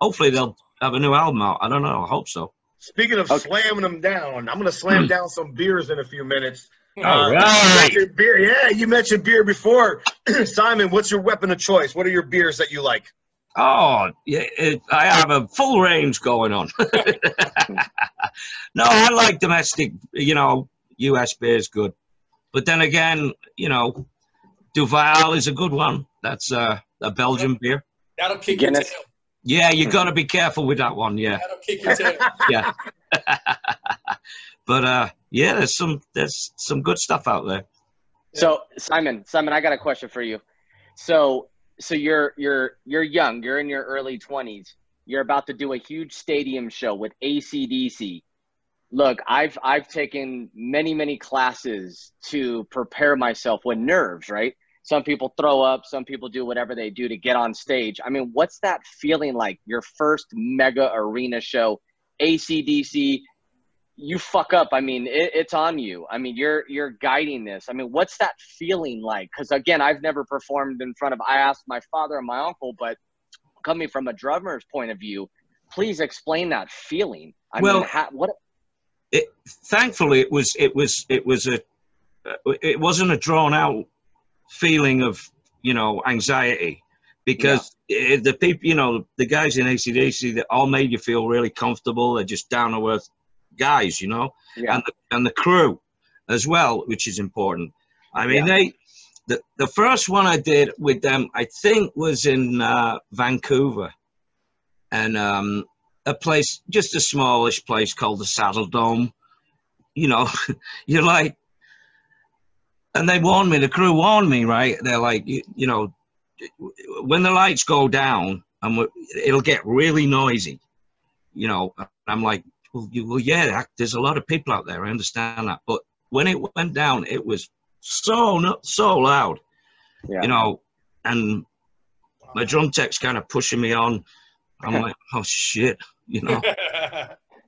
Hopefully, they'll have a new album out. I don't know. I hope so. Speaking of Okay. slamming them down, I'm going to slam down some beers in a few minutes. All Uh, you right. mentioned beer. Yeah, you mentioned beer before. Simon, what's your weapon of choice? What are your beers that you like? Oh, yeah, it, I have a full range going on. no, I like domestic, you know, U.S. beer is good. But then again, you know, Duvel is a good one. That's uh, a Belgian beer. That'll kick your Guinness. tail. Yeah, you got to be careful with that one. Yeah, That'll kick your tail. yeah. but uh, yeah, there's some there's some good stuff out there. So Simon, Simon, I got a question for you. So so you're you're you're young, you're in your early twenties. You're about to do a huge stadium show with ACDC. Look, I've I've taken many, many classes to prepare myself with nerves, right? Some people throw up, some people do whatever they do to get on stage. I mean, what's that feeling like? Your first mega arena show, ACDC, you fuck up, I mean, it, it's on you. I mean, you're you're guiding this. I mean, what's that feeling like? Because again, I've never performed in front of. I asked my father and my uncle, but coming from a drummer's point of view, please explain that feeling. I Well- mean, ha, what? it, thankfully it was it was it was a it wasn't a drawn out feeling of you know anxiety because it, the people you know the guys in ACDC that all made you feel really comfortable they're just down to earth guys you know Yeah, and the, and the crew as well which is important I mean Yeah. they the, the first one I did with them I think was in uh, Vancouver and um a place, just a smallish place called the Saddledome. You know, you're like, and they warned me, the crew warned me, right? They're like, you, you know, when the lights go down, and it'll get really noisy, you know. And I'm like, well, you, well, yeah, there's a lot of people out there. I understand that, but when it went down, it was so not so loud, yeah. you know, and my drum tech's kind of pushing me on. I'm like, oh shit, you know.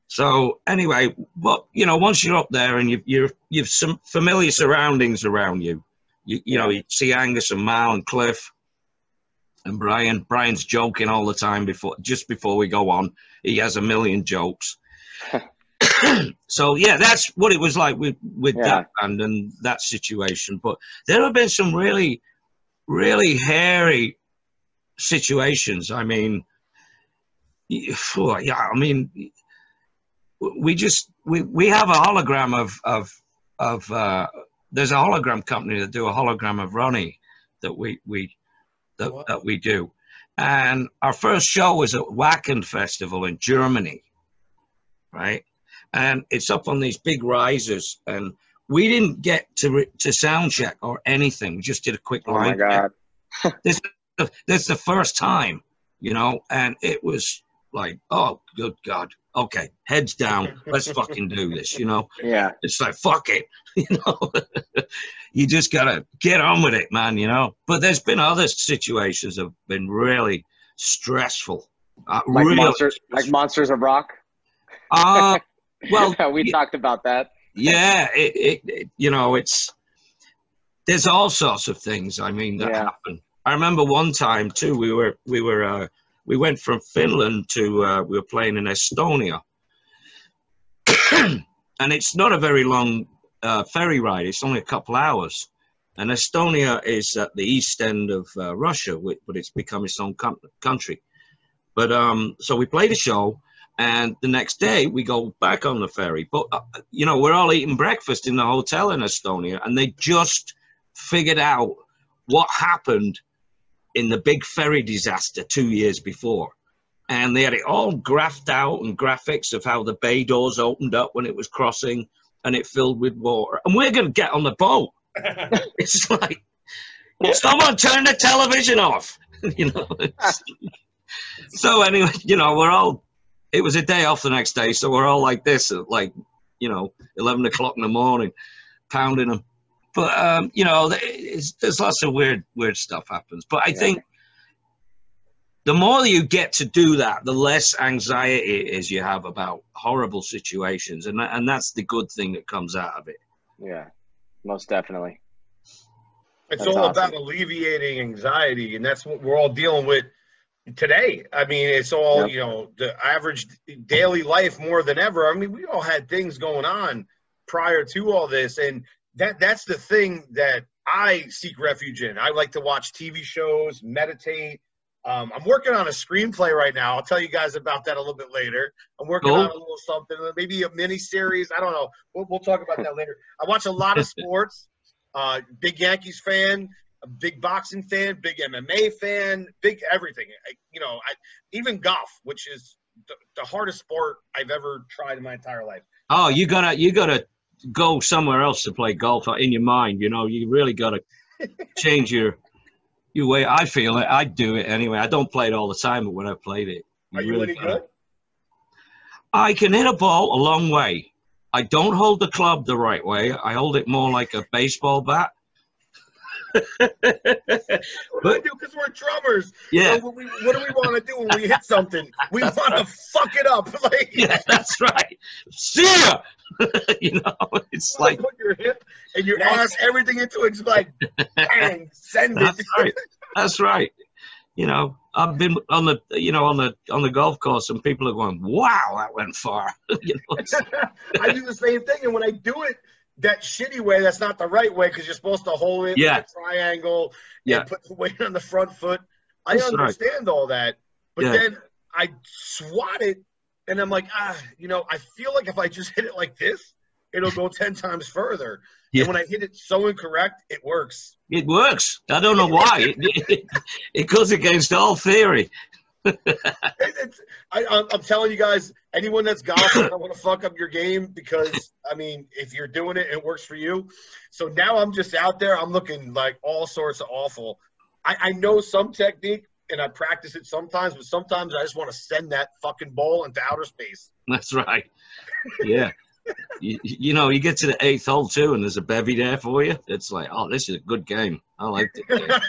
So anyway, but you know, once you're up there and you've you're, you've some familiar surroundings around you, you you know, you see Angus and Mal and Cliff and Brian. Brian's joking all the time before just before we go on. He has a million jokes. so yeah, that's what it was like with with Yeah. that band and that situation. But there have been some really, really hairy situations. I mean, y- yeah, I mean, we just we we have a hologram of of of uh, there's a hologram company that do a hologram of Ronnie that we we that, that we do, and our first show was at Wacken Festival in Germany, right? And it's up on these big risers, and we didn't get to to sound check or anything. We just did a quick oh my line god. this that's the first time, you know, and it was like, oh, good God, okay, heads down, let's fucking do this, you know. Yeah, It's like fuck it, you know. you just gotta get on with it, man, you know. But there's been other situations that have been really stressful, uh, like really. monsters, like monsters of rock. Uh, well, we y- talked about that. yeah, it, it, it, you know, it's there's all sorts of things. I mean, that Yeah. happen. I remember one time too. We were we were uh, we went from Finland to uh, we were playing in Estonia, and it's not a very long uh, ferry ride. It's only a couple hours. And Estonia is at the east end of uh, Russia, but it's become its own com- country. But um, so we played a show, and the next day we go back on the ferry. But uh, you know, we're all eating breakfast in the hotel in Estonia, and they just figured out what happened in the big ferry disaster two years before. And they had it all graphed out and graphics of how the bay doors opened up when it was crossing and it filled with water. And we're going to get on the boat. It's like, someone turn the television off. you know. so anyway, you know, we're all. It was a day off the next day, so we're all like this at like, you know, eleven o'clock in the morning, pounding them. But um, you know, it's, there's lots of weird, weird stuff happens. But I Yeah. think the more you get to do that, the less anxiety it is you have about horrible situations, and that, and that's the good thing that comes out of it. Yeah, most definitely. It's That's all awesome. about alleviating anxiety, and that's what we're all dealing with today. I mean, it's all Yep. you know, the average daily life more than ever. I mean, we all had things going on prior to all this, and that that's the thing that I seek refuge in. I like to watch TV shows, meditate. Um, I'm working on a screenplay right now. I'll tell you guys about that a little bit later. I'm working Cool. on a little something, maybe a mini series. I don't know. We'll, we'll talk about that later. I watch a lot of sports. Uh, big Yankees fan, a big boxing fan, big MMA fan, big everything. I, you know, I, even golf, which is the, the hardest sport I've ever tried in my entire life. Oh, you gotta you gotta go somewhere else to play golf in your mind. You know, you really gotta change your your way. I feel it. I do it anyway. I don't play it all the time, but when I played it, Are you really any good? I can hit a ball a long way. I don't hold the club the right way. I hold it more like a baseball bat. What do we do? Because we're drummers. Yeah, So what, we, what do we want to do when we hit something? We want to fuck it up. Like, yeah, that's right. See ya. you know, it's like like put your hip and your ass, everything into it. Just like, bang, send it. that's right. That's right. You know, I've been on the you know on the on the golf course, and people are going, "Wow, that went far." you know, it's- I do the same thing, and when I do it that shitty way, that's not the right way because you're supposed to hold it Yeah. triangle Yeah. put the weight on the front foot. I That's right. understand all that, but Yeah. then I swat it, and I'm like, ah, you know, I feel like if I just hit it like this, it'll go ten times further. Yeah. And when I hit it so incorrect, it works. it works. I don't know why. It, it, it goes against all theory. It- it's, I, I'm, I'm telling you guys, anyone that's golfing, I want to fuck up your game because I mean, if you're doing it, it works for you. So now I'm just out there. I'm looking like all sorts of awful. I, I know some technique and I practice it sometimes, but sometimes I just want to send that fucking ball into outer space. That's right. Yeah. you, you know, you get to the eighth hole too, and there's a bevy there for you. It's like, oh, this is a good game. I liked it.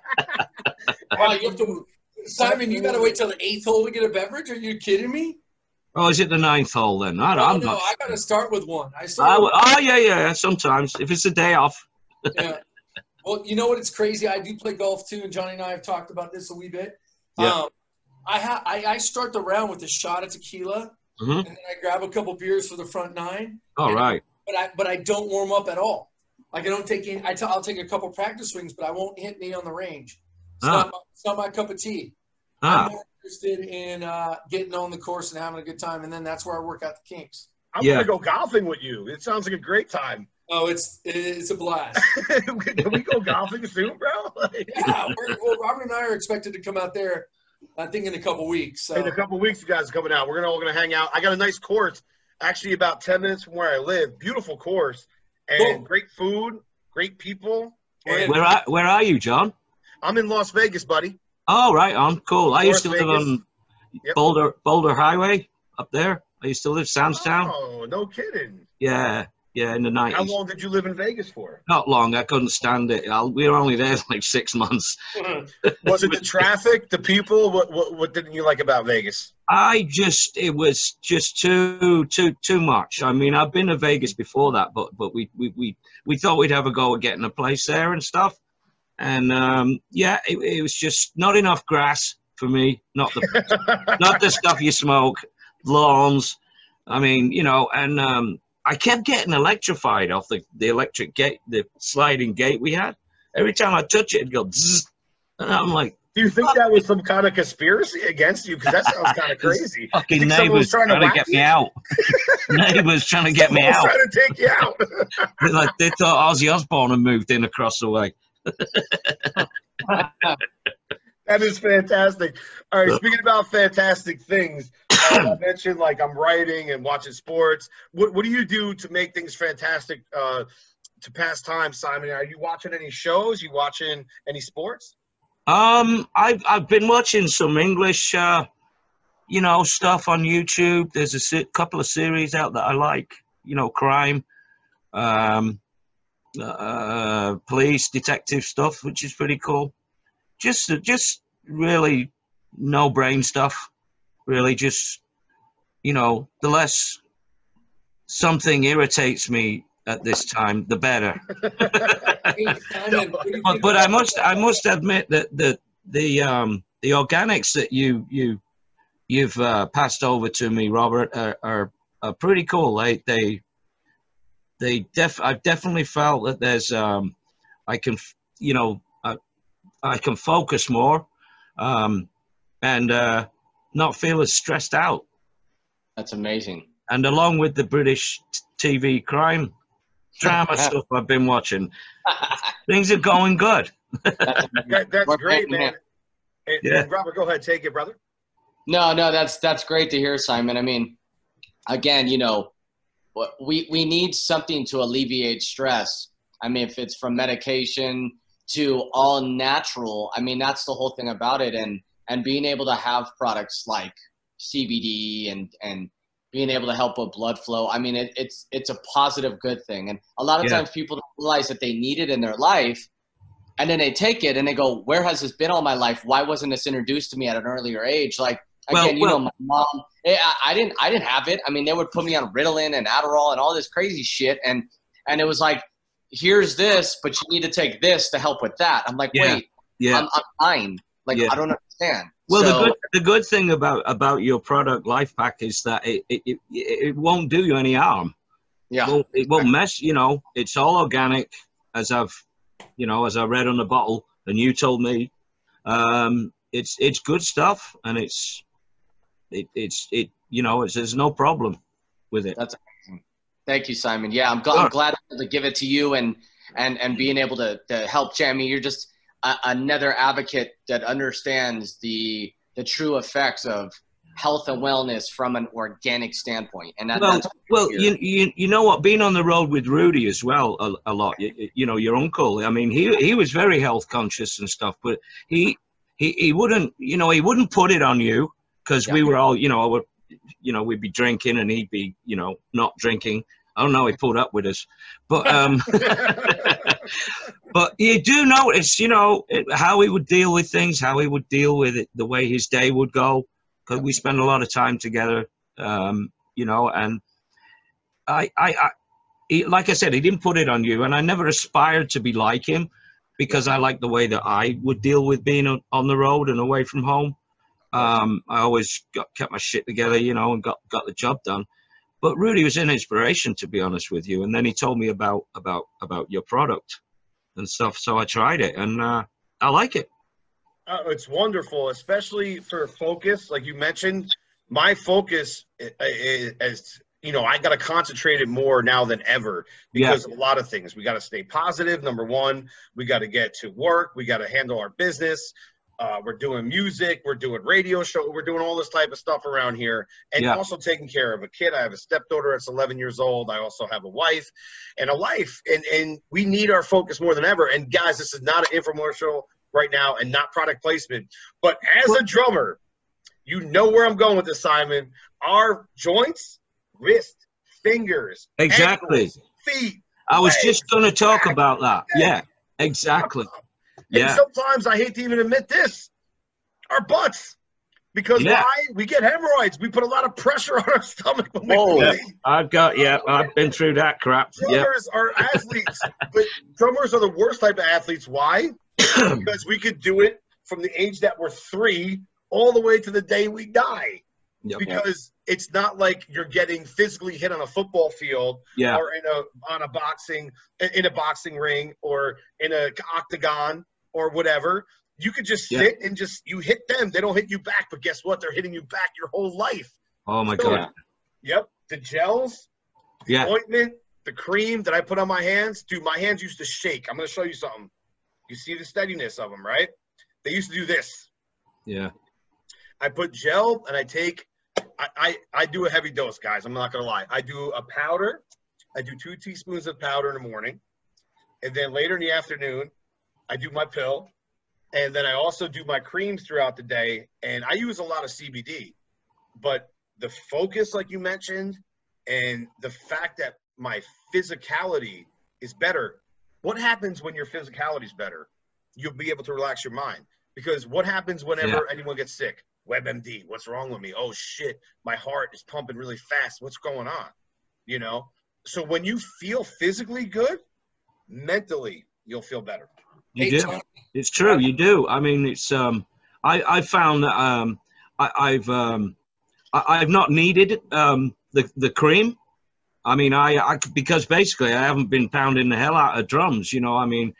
Wow, you have to, Simon, you got to wait till the eighth hole to get a beverage? Are you kidding me? Oh, is it the ninth hole then? I, No, I'm no, not. I got to start with one. I start w- oh yeah, yeah. Sometimes if it's a day off. yeah. Well, you know what? It's crazy. I do play golf too, and Johnny and I have talked about this a wee bit. Yeah. Um, I, ha- I I start the round with a shot of tequila, Mhm. and then I grab a couple beers for the front nine. All right. But I but I don't warm up at all. Like I don't take any. I t- I'll take a couple practice swings, but I won't hit any on the range. It's, Ah. not, my, it's not my cup of tea. Ah, I'm more interested in uh, getting on the course and having a good time, and then that's where I work out the kinks. I'm Yeah. gonna go golfing with you. It sounds like a great time. Oh, it's it's a blast. Can we go golfing soon, bro? Yeah, we're, well, Robert and I are expected to come out there. I think in a couple weeks. So. In a couple weeks, you guys are coming out. We're gonna all gonna hang out. I got a nice course, actually about ten minutes from where I live. Beautiful course, and Cool. great food, great people. And where are where are you, John? I'm in Las Vegas, buddy. Oh, right on. Cool. I used to live Vegas. on Yep. Boulder Boulder Highway up there. I used to live Soundstown. Oh, no kidding. Yeah, yeah, in the night. How long did you live in Vegas for? Not long. I couldn't stand it. I, we were only there like six months. Was it the traffic, the people? What, what what didn't you like about Vegas? I just it was just too too too much. I mean, I've been to Vegas before that, but but we we we, we thought we'd have a go at getting a place there and stuff. And um, yeah, it, it was just not enough grass for me. Not the not the stuff you smoke, lawns. I mean, you know, and um, I kept getting electrified off the, the electric gate, the sliding gate we had. Every time I touch it, it'd go zzz. And I'm like, Do you think that was some kind of conspiracy against you? Because that sounds kind of crazy. fucking think someone was neighbors trying trying to get you? me out. neighbors trying to get me out. Trying to take you out. Like, they thought Ozzy Osbourne had moved in across the way. That is fantastic. All right, speaking about fantastic things, uh, I mentioned like I'm writing and watching sports. What what do you do to make things fantastic uh, to pass time, Simon? Are you watching any shows? You watching any sports? Um, I've I've been watching some English, uh, you know, stuff on YouTube. There's a se- couple of series out that I like. You know, crime, um, uh, police, detective stuff, which is pretty cool. Just just really no brain stuff. Really, just you know, the less something irritates me at this time, the better. Hey, Simon, what do you but, but I must I must admit that the the um the organics that you you you've uh, passed over to me, Robert, are, are, are pretty cool. They they they def I've definitely felt that there's um I can you know I, I can focus more um and uh, not feel as stressed out. That's amazing. And along with the British t- TV crime drama stuff I've been watching, things are going good. That's That, that's great, making man. And, Yeah. and Robert, go ahead, take it, brother. No, no, that's that's great to hear, Simon. I mean, again, you know, what- we we need something to alleviate stress. I mean, if it's from medication to all natural, I mean, that's the whole thing about it. And and being able to have products like CBD and and being able to help with blood flow, I mean, it, it's it's a positive, good thing. And a lot of Yeah. times people don't realize that they need it in their life, and then they take it and they go, "Where has this been all my life? Why wasn't this introduced to me at an earlier age?" Like Well, Again, you well- know, my mom. eh, I, I didn't. I didn't have it. I mean, they would put me on Ritalin and Adderall and all this crazy shit, and and it was like, here's this, but you need to take this to help with that. I'm like, Yeah. wait, Yeah. I'm, I'm fine. Like, Yeah. I don't understand. Well, So- the good the good thing about about your product Life Pack is that it it, it, it won't do you any harm. yeah, It won't, it won't mess. You know, it's all organic, as I've, you know, as I read on the bottle, and you told me. Um, it's it's good stuff, and it's it it's it you know it's there's no problem with it. That's amazing. Thank you, Simon. Yeah, I'm, gl- Sure. I'm glad to give it to you and and and being able to, to help Jamie. You're just a, another advocate that understands the the true effects of health and wellness from an organic standpoint. And that, Well, that's well, you, you you know what? Being on the road with Rudy as well a, a lot. You, you know, your uncle. I mean, he he was very health conscious and stuff, but he he he wouldn't. You know, he wouldn't put it on you because we were all. You know, we you know, we'd be drinking and he'd be you know not drinking. I don't know. He pulled up with us, but um, but you do notice, you know, it- how he would deal with things, how he would deal with it, the way his day would go, because we spend a lot of time together, um, you know, and I, I, I he, like I said, he didn't put it on you, and I never aspired to be like him because I like the way that I would deal with being on, on the road and away from home. Um, I always got kept my shit together, you know, and got got the job done. But Rudy was an inspiration, to be honest with you. And then he told me about about about your product and stuff, so I tried it, and uh, I like it. Oh, it's wonderful, especially for focus. Like you mentioned, my focus i- i- is, you know, I got to concentrate it more now than ever because of a lot of things. We got to stay positive. Number one, we got to get to work. We got to handle our business. Uh, we're doing music. We're doing radio show. We're doing all this type of stuff around here, and Yeah. also taking care of a kid. I have a stepdaughter that's 11 years old. I also have a wife and a life, and and we need our focus more than ever. And guys, this is not an infomercial right now and not product placement. But as a drummer, you know where I'm going with this, Simon. Our joints, wrist, fingers, Exactly. ankles, feet. I was Legs, just going to talk back, about that. Yeah, exactly. And Yeah, sometimes I hate to even admit this, our butts. Because Yeah. why? We get hemorrhoids. We put a lot of pressure on our stomach when we Whoa. play. I've got. Yeah, uh, I've been through that crap. Yeah, Drummers are athletes, but drummers are the worst type of athletes. Why? because we could do it from the age that we're three all the way to the day we die. Yep. Because it's not like you're getting physically hit on a football field yeah, or in a on a boxing in a boxing ring or in a octagon or whatever. You could just Yeah. sit and just you hit them. They don't hit you back, but guess what? They're hitting you back your whole life. Oh my So, god. Yep. The gels, the Yeah, ointment, the cream that I put on my hands, dude, my hands used to shake. I'm gonna show you something. You see the steadiness of them, right? They used to do this. yeah. I put gel and I take, I, I, I do a heavy dose, guys. I'm not gonna lie. I do a powder. I do two teaspoons of powder in the morning, and then later in the afternoon, I do my pill, and then I also do my creams throughout the day. And I use a lot of CBD, but the focus, like you mentioned, and the fact that my physicality is better. What happens when your physicality is better? You'll be able to relax your mind. Because what happens whenever anyone gets sick? WebMD, what's wrong with me? Oh shit, my heart is pumping really fast. What's going on? You know? So when you feel physically good, mentally you'll feel better. You do. It's true. You do. I mean, it's. Um, I I found that um, I, I've um, I, I've not needed um the the cream. I mean, I, I because basically I haven't been pounding the hell out of drums. You know, I mean,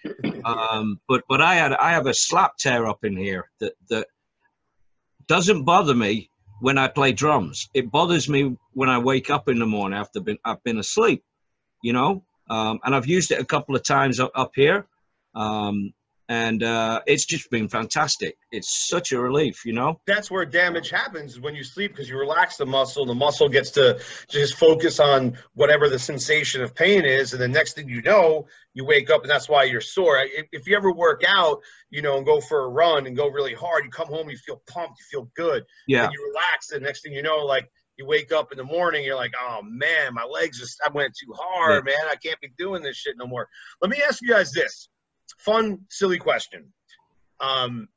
um, but but I had I have a slap tear up in here that that doesn't bother me when I play drums. It bothers me when I wake up in the morning after been I've been asleep. You know, um, and I've used it a couple of times up, up here. Um, and uh, it's just been fantastic. It's such a relief, you know. That's where damage happens when you sleep because you relax the muscle. The muscle gets to just focus on whatever the sensation of pain is, and the next thing you know, you wake up and that's why you're sore. If, if you ever work out, you know, and go for a run and go really hard, you come home, you feel pumped, you feel good, Yeah, and you relax. And next thing you know, like you wake up in the morning, you're like, oh man, my legs just I went too hard, man. I can't be doing this shit no more. Let me ask you guys this fun, silly question. Um,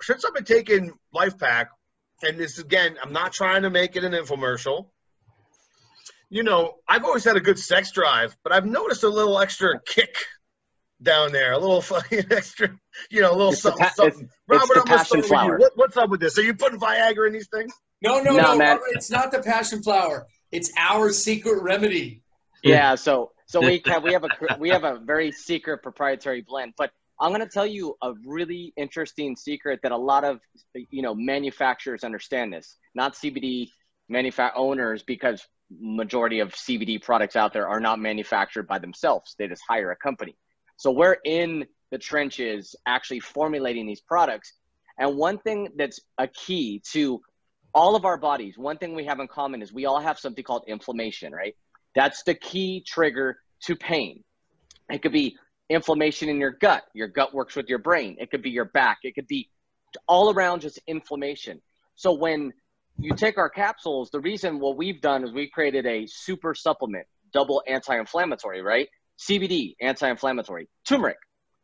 since I've been taking Life Pack and this again, I'm not trying to make it an infomercial. You know, I've always had a good sex drive, but I've noticed a little extra kick down there, a little fucking extra, you know, a little It's something. pa- something. Robert, the I'm passion flower. you. What, what's up with this? Are you putting Viagra in these things? No, no, No, no, man. Robert, it's not the passion flower. It's our secret remedy. Yeah, so so we have we have a we have a very secret proprietary blend, but I'm going to tell you a really interesting secret that a lot of you know manufacturers understand this, not CBD manufa- owners because majority of CBD products out there are not manufactured by themselves. They just hire a company. So we're in the trenches actually formulating these products. And one thing that's a key to all of our bodies, one thing we have in common is we all have something called inflammation, right? That's the key trigger to pain. It could be inflammation in your gut. Your gut works with your brain. It could be your back. It could be all around just inflammation. So when you take our capsules, the reason what we've done is we've created a super supplement, double anti-inflammatory, right? CBD, anti-inflammatory, turmeric,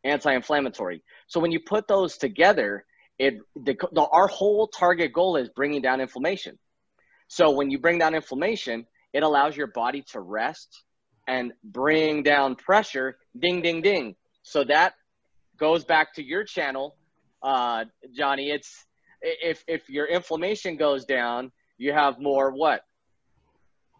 anti-inflammatory. So when you put those together, it the, the, our whole target goal is bringing down inflammation. So when you bring down inflammation, it allows your body to rest and bring down pressure. Ding, ding, ding. So that goes back to your channel, uh, Johnny. It's if if your inflammation goes down, you have more what?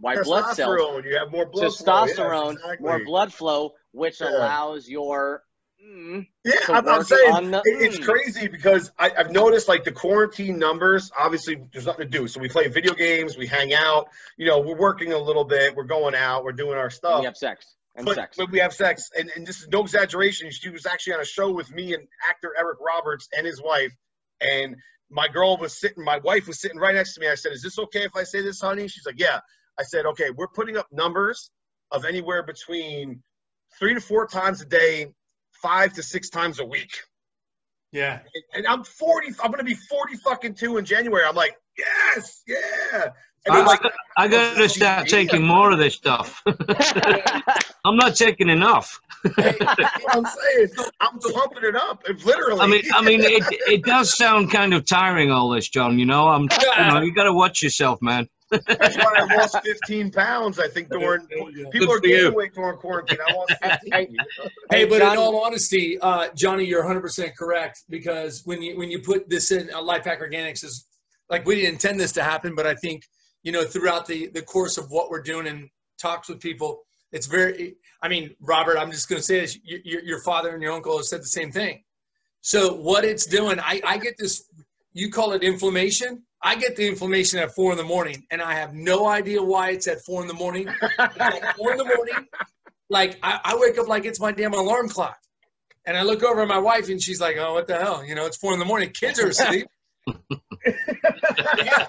White blood cells, Testosterone, You have more blood flow. Yes, testosterone, exactly. more blood flow, which Yeah. allows your mm, Yeah, to I'm, I'm saying the- it- it's mm. crazy because I, I've noticed like the quarantine numbers. Obviously, there's nothing to do, so we play video games, we hang out. You know, we're working a little bit, we're going out, we're doing our and stuff. you have sex and but, sex. but we have sex, and, and this is no exaggeration. She was actually on a show with me and actor Eric Roberts and his wife, and my girl was sitting, my wife was sitting right next to me. I said, "Is this okay if I say this, honey?" She's like, "Yeah." I said, "Okay, we're putting up numbers of anywhere between three to four times a day, five to six times a week." Yeah. and I'm 40. I'm gonna be 40 fucking two in January. I'm like, yes, yeah. I, like, I gotta start taking more of this stuff. I'm not taking enough. hey, you know what I'm saying, I'm pumping it up. It literally. I mean, I mean, it, it does sound kind of tiring, all this, John. You know, I'm, you know, you got to watch yourself, man. That's why I lost 15 pounds. I think during people Good are gaining weight during quarantine. I lost 15. Hey, Hey, but John- in all honesty, uh, Johnny, you're 100% correct because when you when you put this in, uh, Life Hack Organics is like we didn't intend this to happen, but I think you know throughout the the course of what we're doing and talks with people, it's very. I mean, Robert, I'm just going to say this: your, your, your father and your uncle have said the same thing. So what it's doing, I, I get this. You call it inflammation. I get the inflammation at four in the morning, and I have no idea why it's at four in the morning. It's at four in the morning, like I, I wake up like it's my damn alarm clock. And I look over at my wife and she's like, Oh, what the hell? You know, it's four in the morning. Kids are asleep. yeah.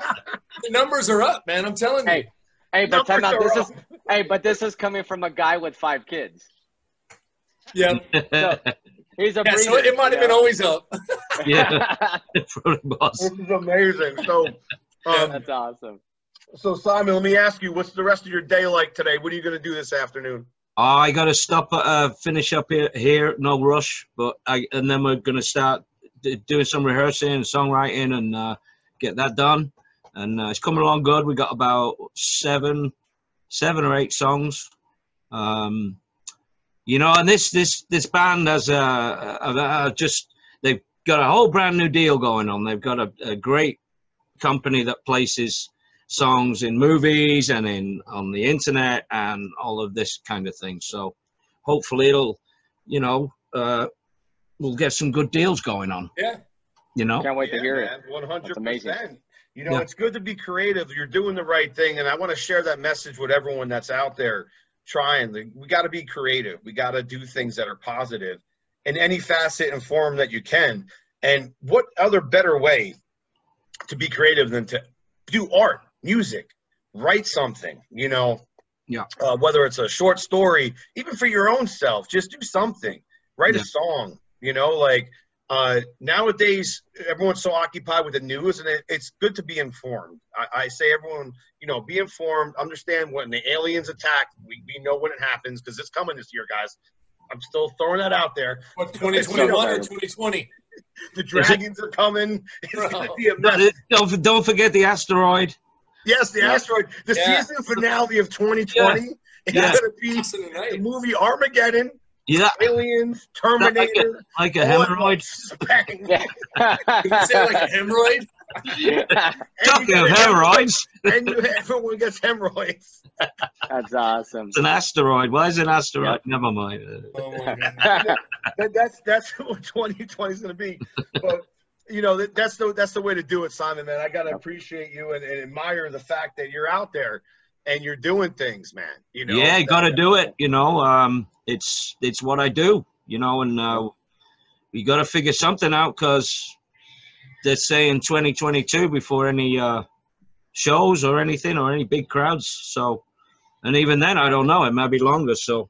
The numbers are up, man. I'm telling you. Hey, hey, but time out. This are is hey, but this is coming from a guy with five kids. Yeah. So he's a yeah so it might have been always up. yeah, probably was. This is amazing. So, um, That's awesome. so Simon, let me ask you, what's the rest of your day like today? What are you going to do this afternoon? I got to stop, uh, finish up here, here, no rush, but I, and then we're going to start d- doing some rehearsing and songwriting and uh, get that done. And uh, it's coming along good. We got about seven, seven or eight songs. Um, you know, and this this this band has a, a, a just they've got a whole brand new deal going on. They've got a, a great company that places songs in movies and in on the internet and all of this kind of thing. So hopefully it'll, you know, uh, we'll get some good deals going on. Yeah. You know. Can't wait to hear it. One hundred amazing. percent. You know, Yeah. it's good to be creative. You're doing the right thing, and I want to share that message with everyone that's out there trying. We got to be creative. We got to do things that are positive in any facet and form that you can. And what other better way to be creative than to do art, music, write something? You know, Yeah. Uh, whether it's a short story, even for your own self, just do something. Write Yeah. a song. You know, like uh, nowadays everyone's so occupied with the news and it, it's good to be informed I, I say everyone you know be informed understand when the aliens attack we, we know when it happens because it's coming this year guys i'm still throwing that out there What, 2021 or 2020? The dragons are coming. It's gonna be a mess. Don't don't forget the asteroid. Yes, the Yeah. asteroid. The Yeah. season finale of 2020 is Yeah. gonna be Listen the movie Armageddon, Yeah, Aliens, Terminator, like a all at hemorrhoid. once. Bang. Yeah. Did you say like a hemorrhoid? And Talking you of get- hemorrhoids, and you, everyone gets hemorrhoids. That's awesome. it's an asteroid. Why is it an asteroid? Never mind. Uh, Oh my god. That, that's that's what 2020 is going to be. But you know that, that's the that's the way to do it, Simon. Man, I got to appreciate you and, and admire the fact that you're out there and you're doing things, man. You know. yeah, got to do it. You know, um, it's it's what I do. You know, and uh, we got to figure something out because they're saying 2022 before any uh, shows or anything or any big crowds. So, and even then, I don't know. It might be longer. So,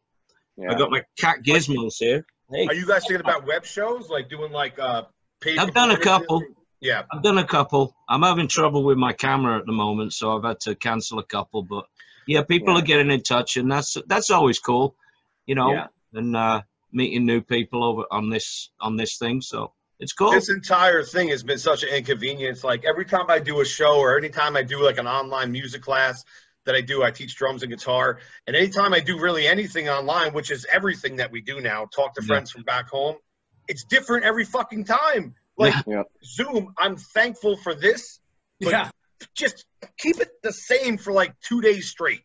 I got my cat gizmos here. Hey, Are you guys thinking about web shows, like doing like uh? paid I've done a couple. Yeah. I've done a couple. I'm having trouble with my camera at the moment, so I've had to cancel a couple. But yeah, people Yeah. are getting in touch, and that's that's always cool, you know, Yeah. and uh, meeting new people over on this on this thing. So it's cool. This entire thing has been such an inconvenience. Like every time I do a show or anytime I do like an online music class that I do, I teach drums and guitar. And anytime I do really anything online, which is everything that we do now, talk to Yeah. friends from back home, it's different every fucking time. Like Yeah. Zoom, I'm thankful for this. But Yeah. just keep it the same for like two days straight.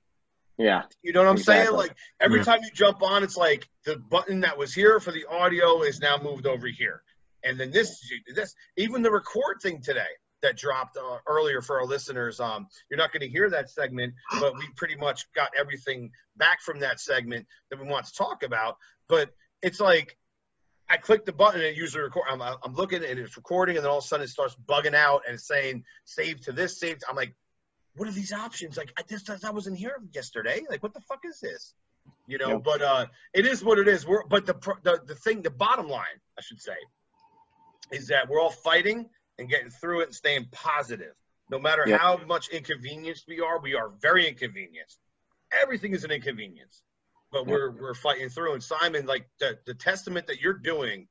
Yeah. You know what I'm saying? Like every Yeah. time you jump on, it's like the button that was here for the audio is now moved over here, and then this, this, even the record thing today that dropped uh, earlier for our listeners. Um, you're not going to hear that segment, but we pretty much got everything back from that segment that we want to talk about. But it's like I click the button and it usually record. I'm, I'm looking and it's recording, and then all of a sudden it starts bugging out and it's saying save to this, save. To, I'm like, what are these options? Like, I just I wasn't here yesterday. Like, what the fuck is this? You know. Yep. But uh, it is what it is. We're but the the the thing, the bottom line, I should say, is that we're all fighting and getting through it and staying positive. No matter Yep. how much inconvenienced we are, we are very inconvenienced. Everything is an inconvenience, but Yep. we're we're fighting through. And Simon, like the the testament that you're doing,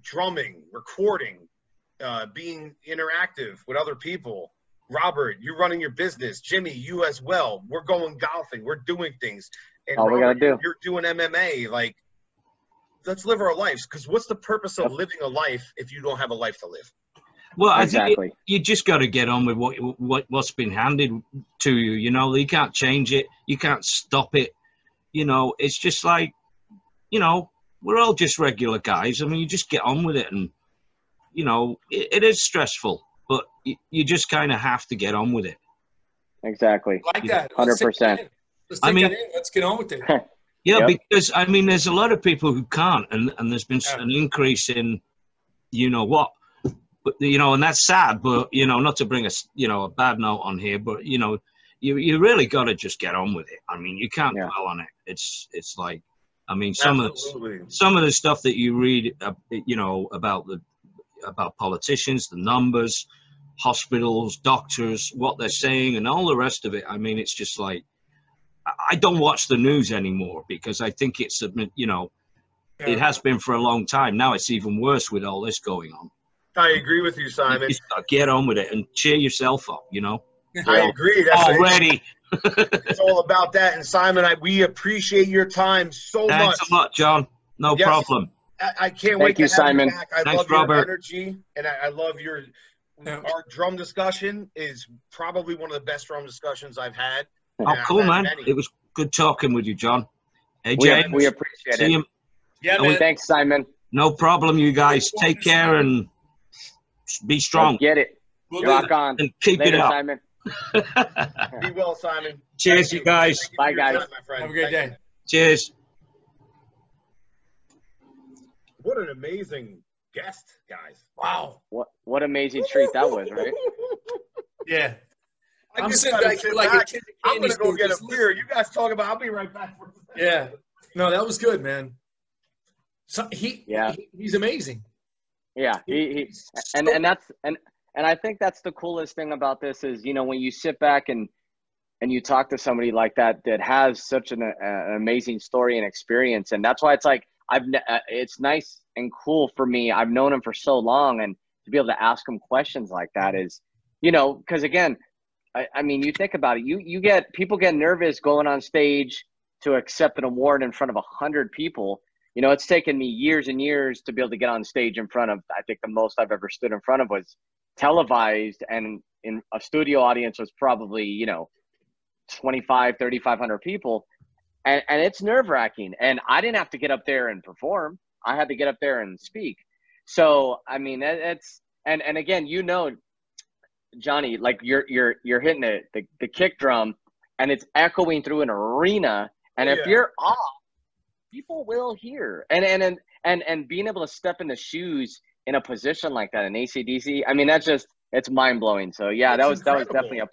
drumming, recording, uh, being interactive with other people. Robert, you're running your business. Jimmy, you as well. We're going golfing. We're doing things. And All we gotta do. You're doing MMA. Like, let's live our lives. Because what's the purpose of living a life if you don't have a life to live? Well, I think Exactly. you just got to get on with what what what's been handed to you. You know, you can't change it. You can't stop it. You know, it's just like, you know, we're all just regular guys. I mean, you just get on with it, and you know, it, it is stressful, but you, you just kind of have to get on with it. Exactly. like that. Hundred percent. Let's I mean- Let's get on with it. Yeah, Yep. because I mean, there's a lot of people who can't, and and there's been Yeah. an increase in, you know what, but you know, and that's sad. But you know, not to bring a s- you know a bad note on here, but you know, you you really got to just get on with it. I mean, you can't Yeah. dwell on it. It's it's like, I mean, some of the, some of the stuff that you read, uh, you know, about the about politicians, the numbers, hospitals, doctors, what they're saying, and all the rest of it. I mean, it's just like I- I don't watch the news anymore because I think it's a you know it has been for a long time. Now it's even worse with all this going on. I agree with you, You Simon. just get on with it and cheer yourself up. You know, I agree. That's already. it's all about that. And Simon, I, we appreciate your time so much. Thanks a lot, John. No Yes. problem. I, I can't Thank wait you, to have Simon. you back. I Thanks, love your Robert. energy, and I, I love your. Yeah. Our drum discussion is probably one of the best drum discussions I've had. Oh, and cool, had man. many. It was good talking with you, John. Hey, We, James. we appreciate see it. you. Yeah, man. Thanks, Simon. No problem, you guys. Take care and be strong Let's get it. We'll do Rock that. on. and keep Later, it up. Simon. Be well, Simon. Cheers, Thank you guys. You Bye, guys. time, my. Have a great Thank day. Cheers. What an amazing guest, guys. Wow. What what amazing treat that was, right? Yeah. I I'm just sitting back here like back. a kid. I'm gonna go get a just beer. You guys talk about. I'll be right back. For a second. Yeah. No, that was good, man. So he, Yeah. he he's amazing. Yeah. He, he and and that's and and I think that's the coolest thing about this is you know when you sit back and and you talk to somebody like that that has such an, uh, an amazing story and experience and that's why it's like I've ne- uh, it's nice and cool for me. I've known him for so long, and to be able to ask him questions like that is, you know, because again, I, I mean, you think about it. You you get people get nervous going on stage to accept an award in front of a hundred people. You know, it's taken me years and years to be able to get on stage in front of. I think the most I've ever stood in front of was televised, and in a studio audience was probably you know 25 3500 people and, and it's nerve wracking and i didn't have to get up there and perform i had to get up there and speak so i mean it, it's and and again you know johnny like you're you're you're hitting the, the, the kick drum and it's echoing through an arena and Oh, if yeah. you're off people will hear and and and and, and being able to step in the shoes in a position like that in acdc i mean that's just it's mind-blowing so yeah that It's was that was definitely a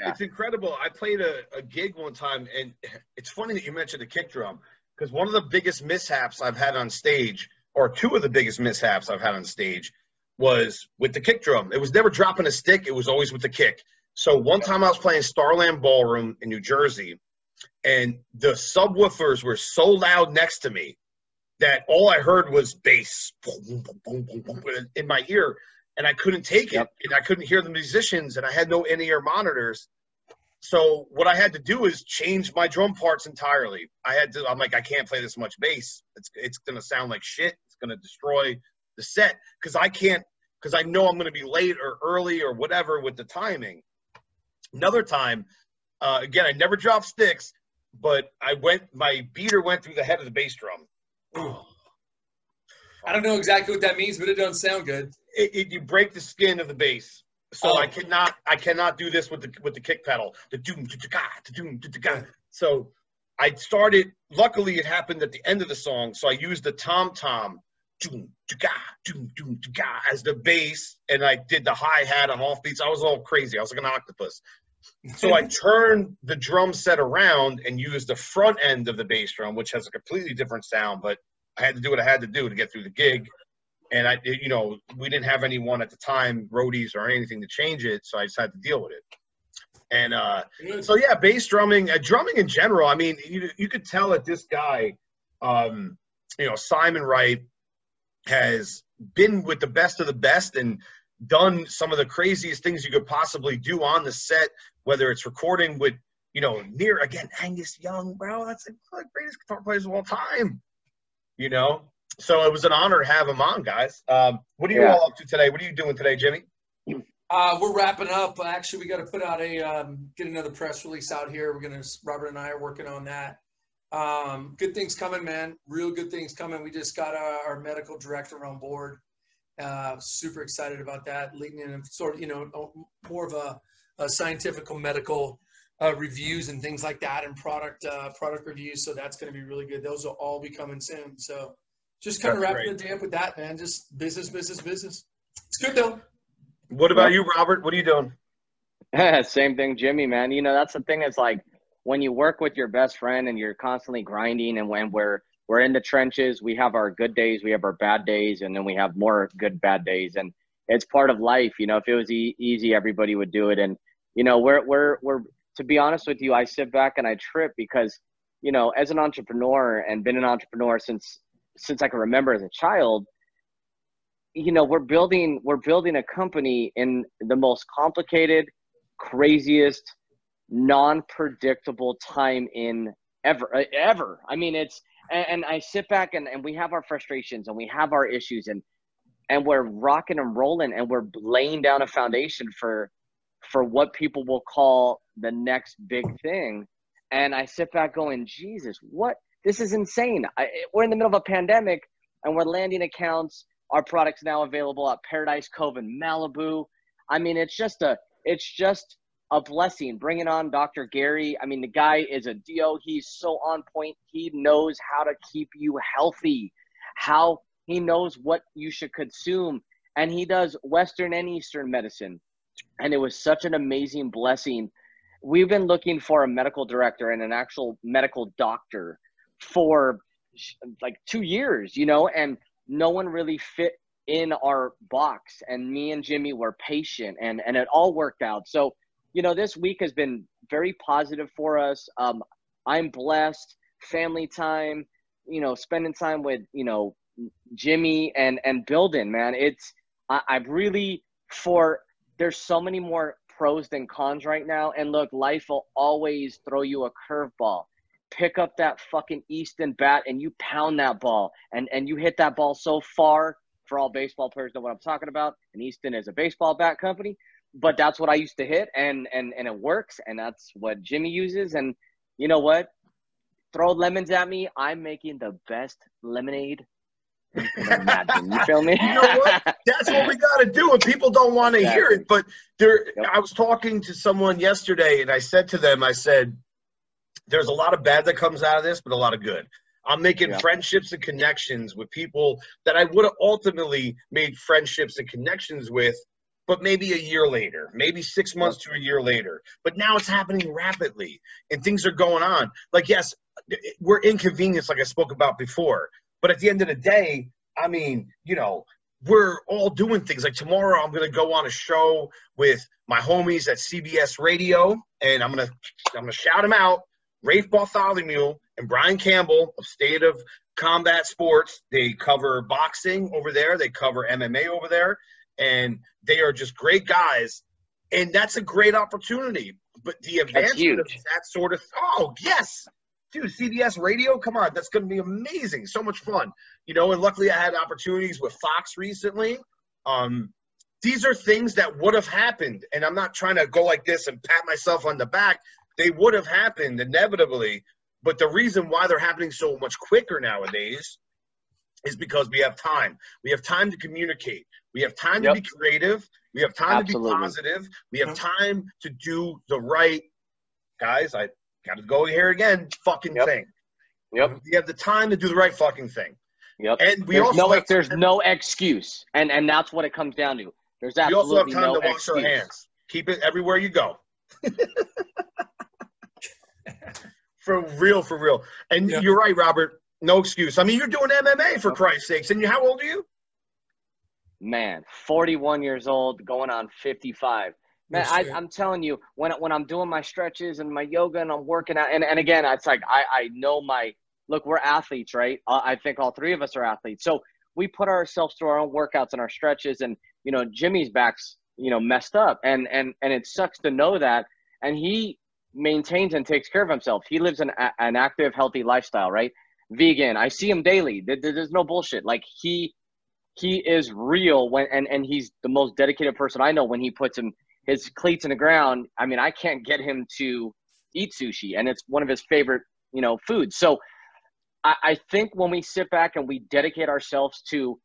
Yeah. It's incredible. I played a, a gig one time, and it's funny that you mentioned the kick drum because one of the biggest mishaps I've had on stage, or two of the biggest mishaps I've had on stage, was with the kick drum. It was never dropping a stick; it was always with the kick. So one time I was playing Starland Ballroom in New Jersey, and the subwoofers were so loud next to me that all I heard was bass in my ear, and I couldn't take it, and I couldn't hear the musicians, and I had no in-ear monitors. So what I had to do is change my drum parts entirely. I had to. I'm like, I can't play this much bass. It's it's gonna sound like shit. It's gonna destroy the set because I can't because I know I'm gonna be late or early or whatever with the timing. Another time, uh, again, I never dropped sticks, but I went. My beater went through the head of the bass drum. I don't know exactly what that means, but it doesn't sound good. it, it, you break the skin of the bass. So Oh. I cannot I cannot do this with the with the kick pedal. The doom da doom So I started. Luckily, it happened at the end of the song, so I used the tom tom doom doom doom as the bass, and I did the hi hat on off beats. I was all crazy. I was like an octopus. So I turned the drum set around and used the front end of the bass drum, which has a completely different sound, but I had to do what I had to do to get through the gig and I, you know, we didn't have anyone at the time, roadies or anything to change it, so I just had to deal with it. And uh, so yeah, bass drumming, uh, drumming in general. I mean, you you could tell that this guy, um, you know, Simon Wright, has been with the best of the best and done some of the craziest things you could possibly do on the set. Whether it's recording with, you know, near again Angus Young, bro, that's the greatest guitar players of all time. You know, so it was an honor to have him on, guys. Um, what are you Yeah. all up to today? What are you doing today, Jimmy? Uh, we're wrapping up. Actually, we got to put out a um, get another press release out here. We're gonna Robert and I are working on that. Um, good things coming, man. Real good things coming. We just got our, our medical director on board. Uh, super excited about that. Leading in sort of you know more of a, a scientific medical uh, reviews and things like that, and product uh, product reviews. So that's going to be really good. Those will all be coming soon. So just kind of wrapping great. the day up with that, man. Just business, business, business. It's good though. What about you, Robert? What are you doing? Same thing, Jimmy, man. You know, that's the thing is like when you work with your best friend and you're constantly grinding and when we're we're in the trenches, we have our good days, we have our bad days, and then we have more good bad days. And it's part of life. You know, if it was e- easy, everybody would do it. And, you know, we're we're we're to be honest with you, I sit back and I trip because, you know, as an entrepreneur and been an entrepreneur since since I can remember as a child, you know, we're building we're building a company in the most complicated, craziest, non-predictable time in ever uh, ever. I mean, it's and, and I sit back and, and we have our frustrations and we have our issues and and we're rocking and rolling and we're laying down a foundation for for what people will call the next big thing. And I sit back going, Jesus, what? This is insane. I, we're in the middle of a pandemic and we're landing accounts. Our product's now available at Paradise Cove in Malibu. I mean, it's just a, it's just a blessing. Bringing on Dr. Gary. I mean, the guy is a do. He's so on point. He knows how to keep you healthy. How he knows what you should consume, and he does Western and Eastern medicine. And it was such an amazing blessing. We've been looking for a medical director and an actual medical doctor for like two years, you know, and no one really fit in our box. And me and Jimmy were patient, and and it all worked out. So, you know, this week has been very positive for us. Um, I'm blessed. Family time, you know, spending time with you know Jimmy and and building, man. It's I, I've really for there's so many more pros than cons right now. And look, life will always throw you a curveball. Pick up that fucking Easton bat and you pound that ball and and you hit that ball so far. For all baseball players know what I'm talking about. And Easton is a baseball bat company, but that's what I used to hit, and and and it works, and that's what Jimmy uses. And you know what? Throw lemons at me. I'm making the best lemonade you imagine. You feel me? you know what? That's what we got to do, and people don't want to hear it. But there, Yep. I was talking to someone yesterday, and I said to them, I said, "There's a lot of bad that comes out of this, but a lot of good." I'm making Yeah. friendships and connections with people that I would have ultimately made friendships and connections with, but maybe a year later, maybe six months to a year later. But now it's happening rapidly, and things are going on. Like, yes, we're inconvenienced, like I spoke about before. But at the end of the day, I mean, you know, we're all doing things. Like tomorrow, I'm gonna go on a show with my homies at CBS Radio, and I'm gonna I'm gonna shout them out. Rafe Bartholomew and Brian Campbell of State of Combat Sports. They cover boxing over there. They cover MMA over there, and they are just great guys. And that's a great opportunity. But the advancement of that sort of oh yes, dude, CBS Radio, come on, that's going to be amazing. So much fun, you know. And luckily, I had opportunities with Fox recently. Um, these are things that would have happened, and I'm not trying to go like this and pat myself on the back. They would have happened inevitably, but the reason why they're happening so much quicker nowadays is because we have time. We have time to communicate. We have time Yep. to be creative. We have time Absolutely. to be positive. We have time to do the right, guys. I got to go here again. Fucking Yep. thing. Yep. We have the time to do the right fucking thing. Yep. And we there's also no have there's time- no excuse, and and that's what it comes down to. There's We also have absolutely time no to wash excuse. our hands. Keep it everywhere you go. for real, for real. And Yeah. you're right, Robert. No excuse. I mean, you're doing MMA for Christ's sakes. And you, how old are you? Man, 41 years old, going on 55. Man, I, I'm telling you, when when I'm doing my stretches and my yoga and I'm working out, and, and again, it's like I, I know my look. We're athletes, right? Uh, I think all three of us are athletes, so we put ourselves through our own workouts and our stretches. And you know, Jimmy's back's you know messed up, and and and it sucks to know that. And he maintains and takes care of himself. He lives an an active, healthy lifestyle, right? Vegan. I see him daily. There- there- There's no bullshit. Like he he is real when and and he's the most dedicated person I know when he puts him his cleats in the ground. I mean, I can't get him to eat sushi, and it's one of his favorite you know foods. So I, I think when we sit back and we dedicate ourselves to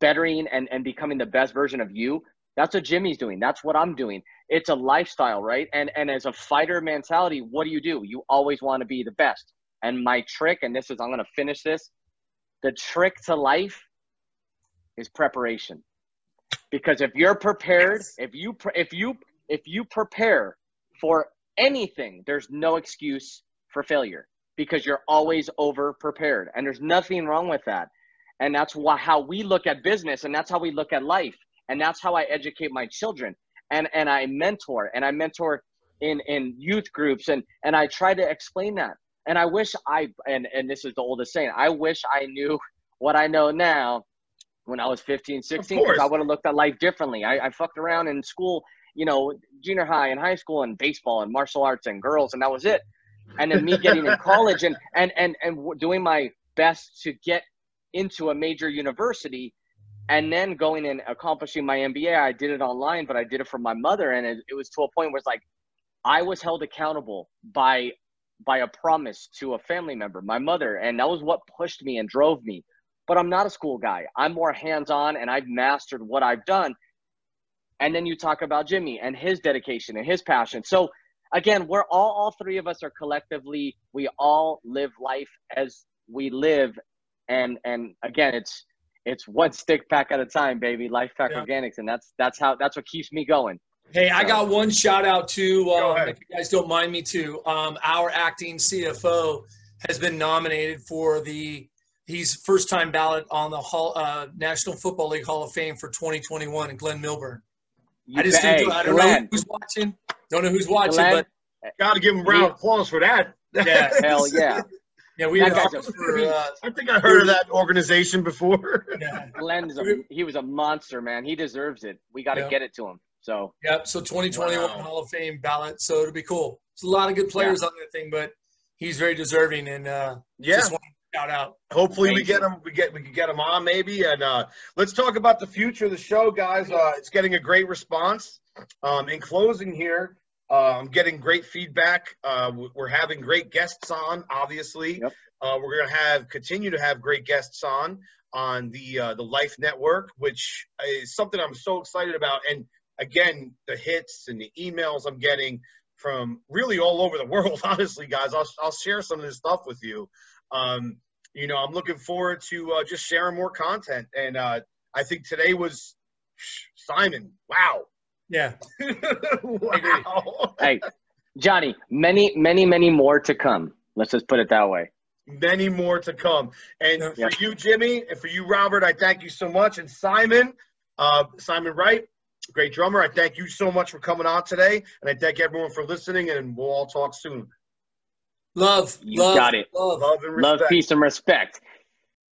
bettering and and becoming the best version of you, that's what Jimmy's doing. That's what I'm doing. It's a lifestyle, right? And and as a fighter mentality, what do you do? You always want to be the best. And my trick, and this is I'm gonna finish this. The trick to life is preparation. Because if you're prepared, Yes. if you if you if you prepare for anything, there's no excuse for failure because you're always over prepared, and there's nothing wrong with that. And that's why how we look at business, and that's how we look at life, and that's how I educate my children, and and I mentor, and I mentor in in youth groups, and and I try to explain that. And I wish I and and this is the oldest saying, I wish I knew what I know now when I was 15, 16, because I would have looked at life differently. I, I fucked around in school, you know, junior high and high school and baseball and martial arts and girls, and that was it. And then me getting in college and, and, and, and doing my best to get into a major university and then going and accomplishing my MBA. I did it online, but I did it for my mother. And it, it was to a point where it's like I was held accountable by by a promise to a family member, my mother, and that was what pushed me and drove me but I'm not a school guy. I'm more hands on and I've mastered what I've done. And then you talk about Jimmy and his dedication and his passion. So again, we're all, all three of us are collectively, we all live life as we live. And, and again, it's, it's one stick pack at a time, baby. Life Pack Yeah. Organics. And that's, that's how, that's what keeps me going. Hey, I got one shout out to, Go um, ahead. if you guys don't mind me to, um, our acting CFO has been nominated for the, he's first time ballot on the Hall, uh, National Football League Hall of Fame for 2021 and Glyn Milburn. You I just bet- didn't, hey, I don't know who's watching. Don't know who's watching, Glyn, Got to give him a round of applause for that. Yeah. hell yeah. Yeah, we That had guy's a offers for, uh, I think I heard of that organization before. yeah. Glyn's a, he was a monster, man. He deserves it. We got to Yeah. get it to him. So Yep. So 2021 Wow. Hall of Fame ballot. So it'll be cool. There's a lot of good players on that thing, but he's very deserving. And uh, Yeah. just want to shout out. Hopefully we get you. him. We get we can get him on maybe. And uh, let's talk about the future of the show, guys. Uh, it's getting a great response. Um, in closing here, uh, I'm getting great feedback. Uh, we're having great guests on. Obviously, Yep. uh, we're gonna have continue to have great guests on on the uh, the Life Network, which is something I'm so excited about. And again, the hits and the emails I'm getting from really all over the world. Honestly, guys, I'll I'll share some of this stuff with you. Um, you know, I'm looking forward to uh, just sharing more content. And uh, I think today was Simon. Wow. Yeah. wow. hey, Johnny, many, many, many more to come. Let's just put it that way. Many more to come. And Yeah. for you, Jimmy, and for you, Robert, I thank you so much. And Simon, uh, Simon Wright, great drummer. I thank you so much for coming on today. And I thank everyone for listening. And we'll all talk soon. Love. You love, got it. Love. Love and Love, peace, and respect.